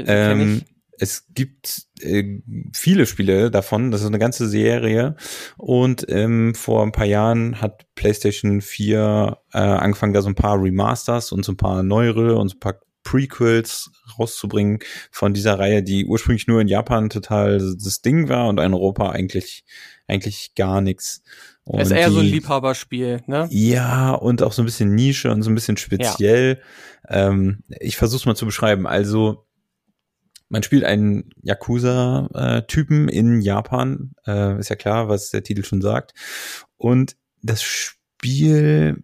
Ähm, ich. es gibt äh, viele Spiele davon, das ist eine ganze Serie. Und ähm, vor ein paar Jahren hat PlayStation 4 äh, angefangen, da so ein paar Remasters und so ein paar neuere und so ein paar Prequels rauszubringen von dieser Reihe, die ursprünglich nur in Japan total das Ding war und in Europa eigentlich, eigentlich gar nichts. Und ist eher die, so ein Liebhaberspiel, ne? Ja, und auch so ein bisschen Nische und so ein bisschen speziell. Ja. Ähm, ich versuche es mal zu beschreiben. Also, man spielt einen Yakuza-Typen in Japan, äh, ist ja klar, was der Titel schon sagt. Und das Spiel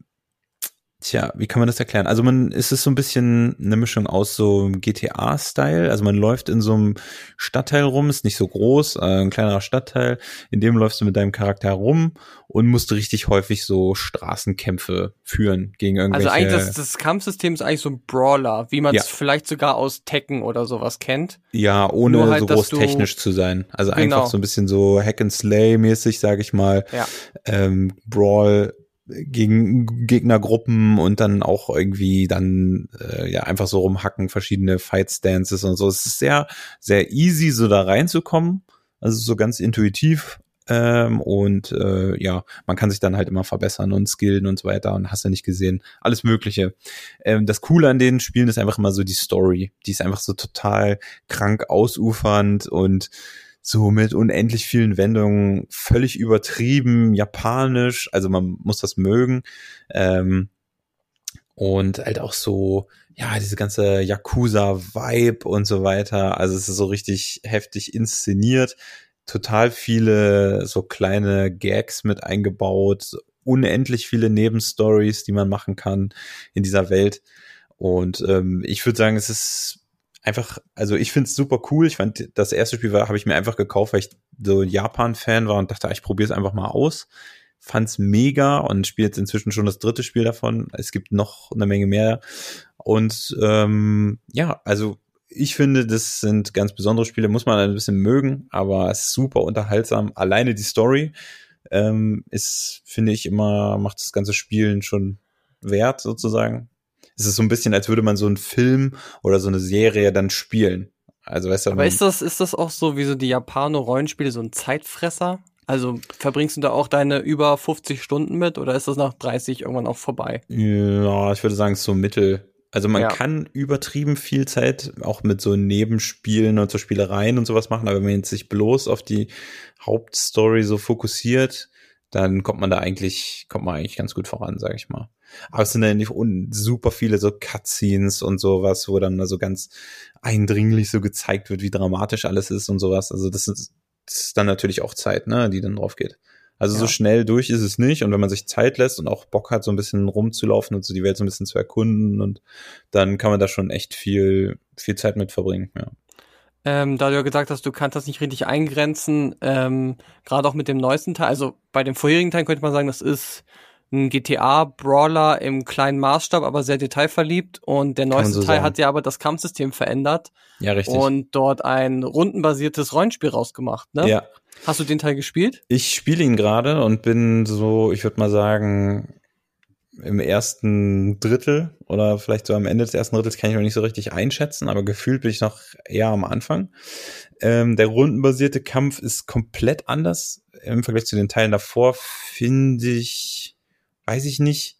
Tja, wie kann man das erklären? Also man ist es so ein bisschen eine Mischung aus so GTA-Style. Also man läuft in so einem Stadtteil rum, ist nicht so groß, äh, ein kleinerer Stadtteil. In dem läufst du mit deinem Charakter rum und musst richtig häufig so Straßenkämpfe führen gegen irgendwelche. Also eigentlich das, das Kampfsystem ist eigentlich so ein Brawler, wie man es ja. vielleicht sogar aus Tekken oder sowas kennt. Ja, ohne halt, so groß technisch zu sein. Also genau. einfach so ein bisschen so Hack and Slay mäßig, sage ich mal. Ja. Ähm, Brawl gegen Gegnergruppen und dann auch irgendwie dann äh, ja einfach so rumhacken, verschiedene Fight Stances und so. Es ist sehr, sehr easy, so da reinzukommen. Also so ganz intuitiv. Ähm, und äh, ja, man kann sich dann halt immer verbessern und skillen und so weiter und hast ja nicht gesehen. Alles Mögliche. Ähm, das Coole an den Spielen ist einfach immer so die Story. Die ist einfach so total krank ausufernd und so mit unendlich vielen Wendungen, völlig übertrieben, japanisch, also man muss das mögen. Ähm, und halt auch so, ja, diese ganze Yakuza-Vibe und so weiter. Also es ist so richtig heftig inszeniert. Total viele so kleine Gags mit eingebaut, unendlich viele Nebenstories, die man machen kann in dieser Welt. Und ähm, ich würde sagen, es ist einfach, also ich finde es super cool. Ich fand, das erste Spiel habe ich mir einfach gekauft, weil ich so Japan-Fan war und dachte, ich probiere es einfach mal aus. Fand's mega und spiele jetzt inzwischen schon das dritte Spiel davon. Es gibt noch eine Menge mehr. Und ähm, ja, also ich finde, das sind ganz besondere Spiele, muss man ein bisschen mögen, aber es ist super unterhaltsam. Alleine die Story ähm, ist, finde ich, immer, macht das ganze Spielen schon wert, sozusagen es ist so ein bisschen, als würde man so einen Film oder so eine Serie dann spielen. Also weißt du, Aber ist das, ist das auch so wie so die Japano-Rollenspiele, so ein Zeitfresser? Also verbringst du da auch deine über 50 Stunden mit oder ist das nach 30 irgendwann auch vorbei? Ja, ich würde sagen, es ist so mittel. Also man ja. kann übertrieben viel Zeit auch mit so Nebenspielen und so Spielereien und sowas machen, aber wenn man jetzt sich bloß auf die Hauptstory so fokussiert, dann kommt man da eigentlich, kommt man eigentlich ganz gut voran, sag ich mal. Aber es sind ja nicht super viele so Cutscenes und sowas, wo dann so ganz eindringlich so gezeigt wird, wie dramatisch alles ist und sowas. Also das ist, das ist dann natürlich auch Zeit, ne, die dann drauf geht. Also ja. so schnell durch ist es nicht. Und wenn man sich Zeit lässt und auch Bock hat, so ein bisschen rumzulaufen und so die Welt so ein bisschen zu erkunden und dann kann man da schon echt viel, viel Zeit mit verbringen, ja. Ähm, da du ja gesagt hast, du kannst das nicht richtig eingrenzen, ähm, gerade auch mit dem neuesten Teil, also bei dem vorherigen Teil könnte man sagen, das ist ein GTA-Brawler im kleinen Maßstab, aber sehr detailverliebt. Und der neueste so Teil sagen. hat ja aber das Kampfsystem verändert. Ja, richtig. Und dort ein rundenbasiertes Rollenspiel rausgemacht, ne? Ja. Hast du den Teil gespielt? Ich spiele ihn gerade und bin so, ich würde mal sagen, im ersten Drittel oder vielleicht so am Ende des ersten Drittels kann ich noch nicht so richtig einschätzen, aber gefühlt bin ich noch eher am Anfang. Ähm, der rundenbasierte Kampf ist komplett anders im Vergleich zu den Teilen davor, finde ich weiß ich nicht.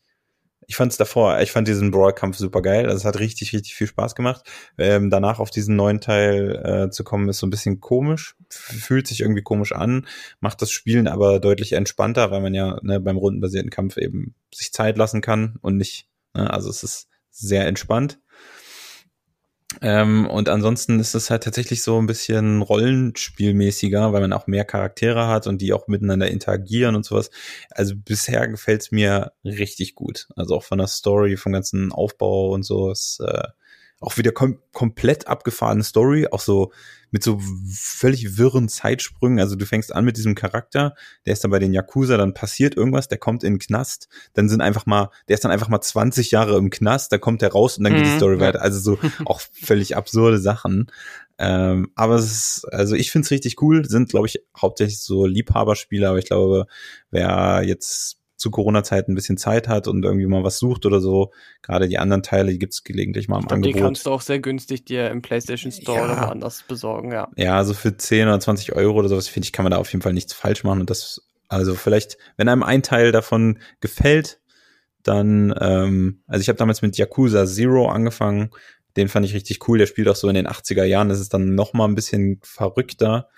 Ich fand es davor, ich fand diesen Brawl-Kampf super geil. Also es hat richtig, richtig viel Spaß gemacht. Ähm, danach auf diesen neuen Teil äh, zu kommen, ist so ein bisschen komisch. Fühlt sich irgendwie komisch an, macht das Spielen aber deutlich entspannter, weil man ja ne, beim rundenbasierten Kampf eben sich Zeit lassen kann und nicht, ne, also es ist sehr entspannt. Ähm, und ansonsten ist es halt tatsächlich so ein bisschen Rollenspielmäßiger, weil man auch mehr Charaktere hat und die auch miteinander interagieren und sowas. Also bisher gefällt es mir richtig gut. Also auch von der Story, vom ganzen Aufbau und so. Ist, äh, auch wieder kom komplett abgefahrene Story, auch so mit so völlig wirren Zeitsprüngen. Also du fängst an mit diesem Charakter, der ist dann bei den Yakuza, dann passiert irgendwas, der kommt in den Knast, dann sind einfach mal, der ist dann einfach mal 20 Jahre im Knast, da kommt der raus und dann geht die mhm, Story weiter. Also so auch völlig absurde Sachen. Ähm, aber es ist, also ich finde es richtig cool, sind, glaube ich, hauptsächlich so Liebhaberspiele, aber ich glaube, wer jetzt zu Corona-Zeiten ein bisschen Zeit hat und irgendwie mal was sucht oder so. Gerade die anderen Teile, die gibt's gelegentlich mal im glaub, Angebot. Die kannst du auch sehr günstig dir im PlayStation Store ja. oder woanders besorgen, ja. Ja, also für 10 oder 20 Euro oder sowas, finde ich, kann man da auf jeden Fall nichts falsch machen. Und das, also vielleicht, wenn einem ein Teil davon gefällt, dann, ähm, also ich habe damals mit Yakuza Zero angefangen. Den fand ich richtig cool. Der spielt auch so in den 80er Jahren. Das ist dann noch mal ein bisschen verrückter.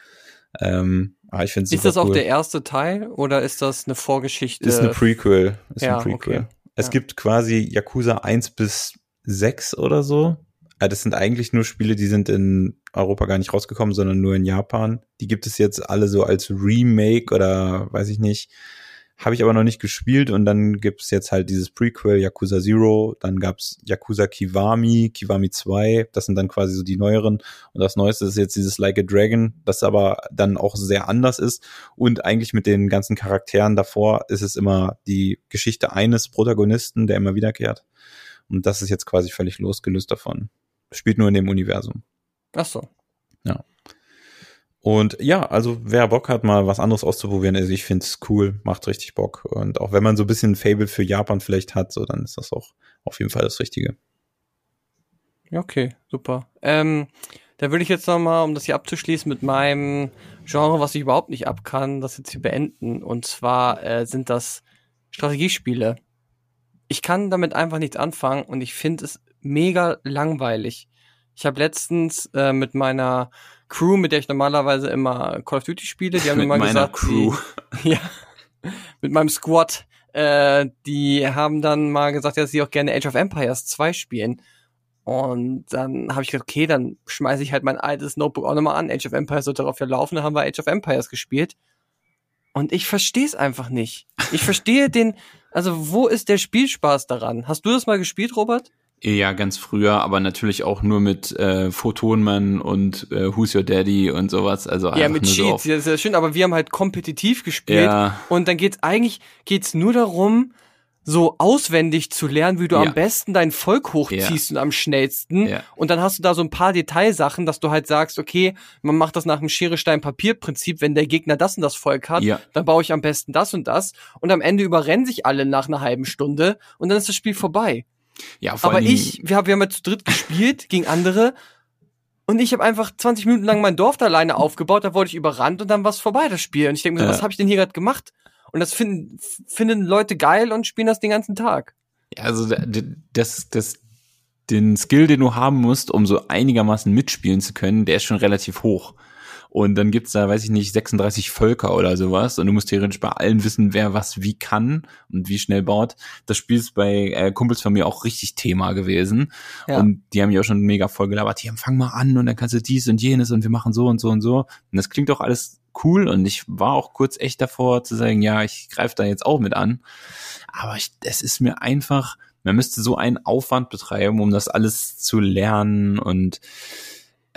Ähm, aber ich finde Ist das auch der erste Teil oder ist das eine Vorgeschichte? Ist eine Prequel. Ist ja, ein Prequel. okay. Es Ja. gibt quasi Yakuza 1 bis 6 oder so. Ah, Das sind eigentlich nur Spiele, die sind in Europa gar nicht rausgekommen, sondern nur in Japan. Die gibt es jetzt alle so als Remake oder weiß ich nicht. Habe ich aber noch nicht gespielt und dann gibt's jetzt halt dieses Prequel Yakuza Zero, dann gab's Yakuza Kiwami, Kiwami 2, das sind dann quasi so die neueren und das neueste ist jetzt dieses Like a Dragon, das aber dann auch sehr anders ist und eigentlich mit den ganzen Charakteren davor ist es immer die Geschichte eines Protagonisten, der immer wiederkehrt und das ist jetzt quasi völlig losgelöst davon. Spielt nur in dem Universum. Ach so. Und ja, also wer Bock hat, mal was anderes auszuprobieren, also ich find's cool, macht richtig Bock. Und auch wenn man so ein bisschen Fable für Japan vielleicht hat, so dann ist das auch auf jeden Fall das Richtige. Ja, okay, super. Ähm, da würde ich jetzt noch mal, um das hier abzuschließen, mit meinem Genre, was ich überhaupt nicht ab kann, das jetzt hier beenden. Und zwar äh, sind das Strategiespiele. Ich kann damit einfach nichts anfangen und ich finde es mega langweilig. Ich habe letztens äh, mit meiner Crew, mit der ich normalerweise immer Call of Duty spiele, die haben Mit mir mal meiner gesagt, Crew. Die, ja, mit meinem Squad, äh, die haben dann mal gesagt, dass sie auch gerne Age of Empires 2 spielen. Und dann habe ich gedacht, okay, dann schmeiße ich halt mein altes Notebook auch nochmal an. Age of Empires wird darauf ja laufen. Dann haben wir Age of Empires gespielt. Und ich verstehe es einfach nicht. Ich verstehe den, also wo ist der Spielspaß daran? Hast du das mal gespielt, Robert? Ja, ganz früher, aber natürlich auch nur mit äh, Photonmann und äh, Who's Your Daddy und sowas. Also Ja, mit nur so Cheats, auf, ja, sehr schön, aber wir haben halt kompetitiv gespielt. Ja. Und dann geht's eigentlich, geht's nur darum, so auswendig zu lernen, wie du Ja. am besten dein Volk hochziehst und am schnellsten. Ja. Und dann hast du da so ein paar Detailsachen, dass du halt sagst, okay, man macht das nach dem Schere-Stein-Papier-Prinzip, wenn der Gegner das und das Volk hat, Ja. dann baue ich am besten das und das. Und am Ende überrennen sich alle nach einer halben Stunde und dann ist das Spiel vorbei. Ja, vor Aber ich, wir haben, wir haben ja zu dritt gespielt gegen andere und ich habe einfach 20 Minuten lang mein Dorf da alleine aufgebaut, da wurde ich überrannt und dann war es vorbei, das Spiel. Und ich denke mir, Ja. was habe ich denn hier gerade gemacht? Und das finden, finden Leute geil und spielen das den ganzen Tag. Ja, also das, das, den Skill, den du haben musst, um so einigermaßen mitspielen zu können, der ist schon relativ hoch. Und dann gibt's da, weiß ich nicht, 36 Völker oder sowas. Und du musst theoretisch bei allen wissen, wer was wie kann und wie schnell baut. Das Spiel ist bei äh, Kumpels von mir auch richtig Thema gewesen. Ja. Und die haben ja auch schon mega voll gelabert. Hier, fang mal an und dann kannst du dies und jenes und wir machen so und so und so. Und das klingt doch alles cool. Und ich war auch kurz echt davor zu sagen, ja, ich greife da jetzt auch mit an. Aber ich, es ist mir einfach, man müsste so einen Aufwand betreiben, um das alles zu lernen und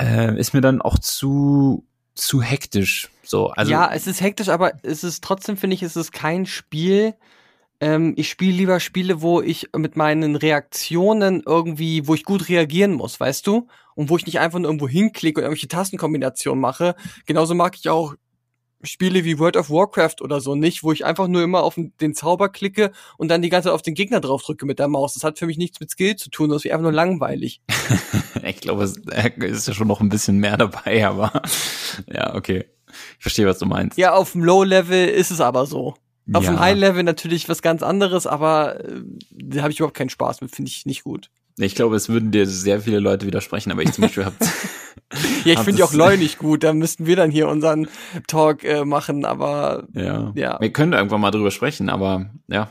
äh, ist mir dann auch zu zu hektisch. So, also ja, es ist hektisch, aber es ist trotzdem, finde ich, es ist kein Spiel. Ähm, ich spiele lieber Spiele, wo ich mit meinen Reaktionen irgendwie, wo ich gut reagieren muss, weißt du? Und wo ich nicht einfach nur irgendwo hinklicke und irgendwelche Tastenkombinationen mache. Genauso mag ich auch Spiele wie World of Warcraft oder so nicht, wo ich einfach nur immer auf den Zauber klicke und dann die ganze Zeit auf den Gegner drauf drücke mit der Maus. Das hat für mich nichts mit Skill zu tun, das ist einfach nur langweilig. ich glaube, es äh, ist ja schon noch ein bisschen mehr dabei, aber ja, okay. Ich verstehe, was du meinst. Ja, auf dem Low-Level ist es aber so. Auf Ja. dem High-Level natürlich was ganz anderes, aber äh, da habe ich überhaupt keinen Spaß mit, finde ich nicht gut. Ich glaube, es würden dir sehr viele Leute widersprechen, aber ich zum Beispiel habe Ja, ich finde die auch nicht gut, da müssten wir dann hier unseren Talk äh, machen, aber ja. Ja. Wir können da irgendwann mal drüber sprechen, aber ja.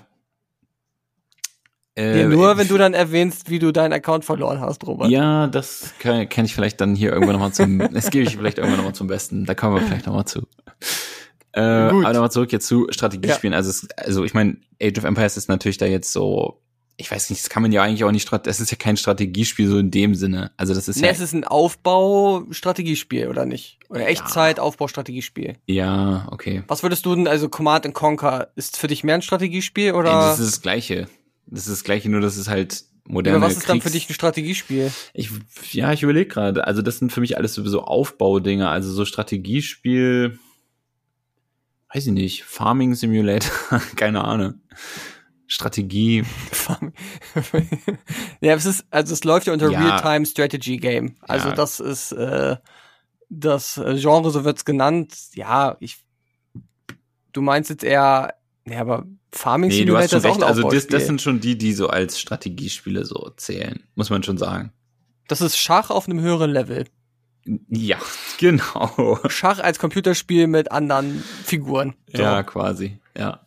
Äh, ja, nur wenn du dann erwähnst, wie du deinen Account verloren hast, Robert. Ja, das kann, kann ich vielleicht dann hier irgendwann nochmal zum, das gebe ich vielleicht irgendwann nochmal zum Besten. Da kommen wir vielleicht nochmal zu. Äh, Gut. aber nochmal zurück jetzt zu Strategiespielen. Also, es, also ich meine, Age of Empires ist natürlich da jetzt so, ich weiß nicht, das kann man ja eigentlich auch nicht, das ist ja kein Strategiespiel so in dem Sinne. Also das ist Nee, ja, es ist ein Aufbau-Strategiespiel, oder nicht? Oder Echtzeit-Aufbau-Strategiespiel. ja, okay. Was würdest du denn, also Command and Conquer, ist für dich mehr ein Strategiespiel Ey, oder? das ist das Gleiche. Das ist das Gleiche, nur das ist halt moderne oder was ist dann für Kriegs- dich ein Strategiespiel? Ich, ja, ich überlege gerade. Also das sind für mich alles sowieso Aufbaudinge. Also so Strategiespiel, weiß ich nicht, Farming Simulator, keine Ahnung. Strategie, ja, es ist, also es läuft ja unter Ja. Real-Time Strategy Game. Also Ja. das ist äh, das äh, Genre, so wird's genannt. Ja, ich. Du meinst jetzt eher, ja, aber Farming nee, du hast Simulator schon ist auch recht. Also das, das sind schon die, die so als Strategiespiele so zählen, muss man schon sagen. Das ist Schach auf einem höheren Level. Ja, genau. Schach als Computerspiel mit anderen Figuren. So. Ja, quasi, ja.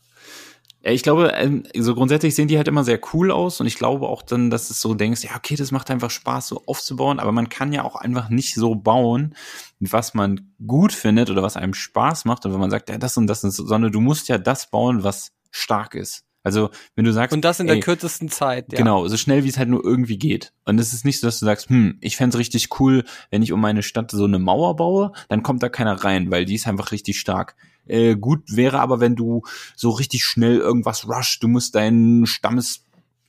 Ja, Ich glaube, ähm, so grundsätzlich sehen die halt immer sehr cool aus und ich glaube auch dann, dass du so denkst, ja, okay, das macht einfach Spaß, so aufzubauen, aber man kann ja auch einfach nicht so bauen, was man gut findet oder was einem Spaß macht und wenn man sagt, ja, das und das ist, sondern du musst ja das bauen, was stark ist. Also, wenn du sagst, Und das in der ey, kürzesten Zeit. Ja. Genau, so schnell wie es halt nur irgendwie geht. Und es ist nicht so, dass du sagst, hm, ich fänd's richtig cool, wenn ich um meine Stadt so eine Mauer baue, dann kommt da keiner rein, weil die ist einfach richtig stark. Äh, gut wäre aber, wenn du so richtig schnell irgendwas rush, du musst deinen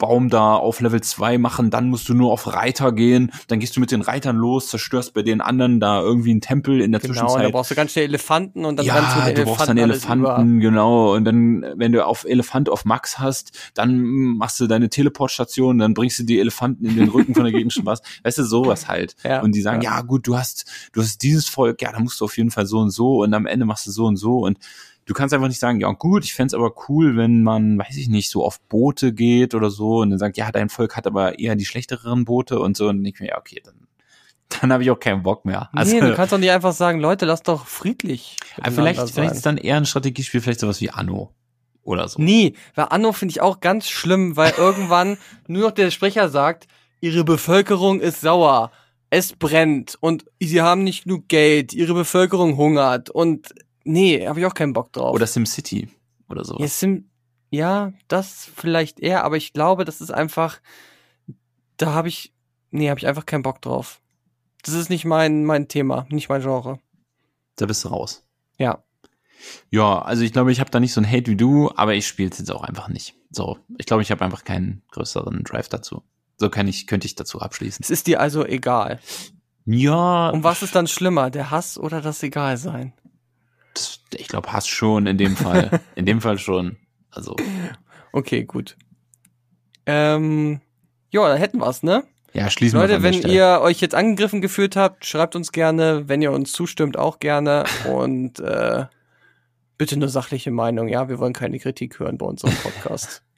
Stammesbaum da auf Level 2 machen, dann musst du nur auf Reiter gehen, dann gehst du mit den Reitern los, zerstörst bei den anderen da irgendwie einen Tempel in der Genau, und da Zwischenzeit. brauchst du ganz schnell Elefanten und dann rennst du Ja, mit du brauchst dann Elefanten genau. Und dann, wenn du auf Elefant auf Max hast, dann machst du deine Teleportstation, dann bringst du die Elefanten in den Rücken von der Gegnerin was. Weißt du, sowas halt. Ja, und die sagen, ja. ja. gut, du hast, du hast dieses Volk, ja, da musst du auf jeden Fall so und so und am Ende machst du so und so und du kannst einfach nicht sagen, ja gut, ich fänd's aber cool, wenn man, weiß ich nicht, so auf Boote geht oder so und dann sagt, ja, dein Volk hat aber eher die schlechteren Boote und so und ich mir, ja, okay, dann, dann habe ich auch keinen Bock mehr. Also, nee, du kannst doch nicht einfach sagen, Leute, lass doch friedlich. miteinander vielleicht, vielleicht sein. ist dann eher ein Strategiespiel, vielleicht sowas wie Anno oder so. Nie, weil Anno finde ich auch ganz schlimm, weil irgendwann nur noch der Sprecher sagt, ihre Bevölkerung ist sauer, es brennt und sie haben nicht genug Geld, ihre Bevölkerung hungert und nee, habe ich auch keinen Bock drauf. Oder SimCity oder so. ja, Sim, ja, das vielleicht eher, aber ich glaube, das ist einfach, da habe ich, nee, habe ich einfach keinen Bock drauf. Das ist nicht mein, mein Thema, nicht mein Genre. Da bist du raus. Ja. Ja, also ich glaube, ich habe da nicht so ein Hate wie du, aber ich spiele es jetzt auch einfach nicht. So, ich glaube, ich habe einfach keinen größeren Drive dazu. So kann ich, könnte ich dazu abschließen. Es ist dir also egal. Ja, Und was ist dann schlimmer, der Hass oder das Egalsein? Das, ich glaube, hast schon in dem Fall. in dem Fall schon. Also, Okay, gut. Ähm, ja, da hätten wir's, ne? ja, schließen wir Leute, an der wenn Stelle. ihr euch jetzt angegriffen gefühlt habt, schreibt uns gerne. Wenn ihr uns zustimmt, auch gerne. Und äh, bitte eine sachliche Meinung, ja? Wir wollen keine Kritik hören bei unserem Podcast.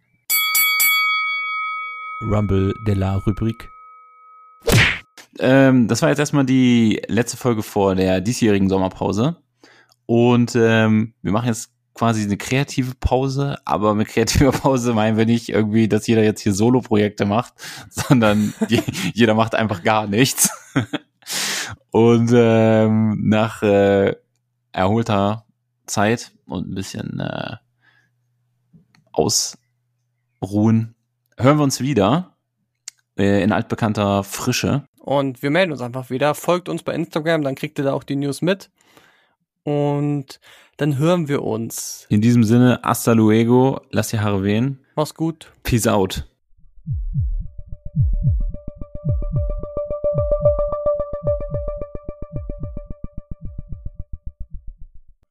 Rumble de la Rubrik. Ähm, das war jetzt erstmal die letzte Folge vor der diesjährigen Sommerpause. Und ähm, wir machen jetzt quasi eine kreative Pause, aber mit kreativer Pause meinen wir nicht irgendwie, dass jeder jetzt hier Solo-Projekte macht, sondern je, jeder macht einfach gar nichts. Und ähm, nach äh, erholter Zeit und ein bisschen äh, ausruhen, hören wir uns wieder äh, in altbekannter Frische. Und wir melden uns einfach wieder. Folgt uns bei Instagram, dann kriegt ihr da auch die News mit. Und dann hören wir uns. In diesem Sinne, hasta luego, lass die Haare wehen. Mach's gut. Peace out.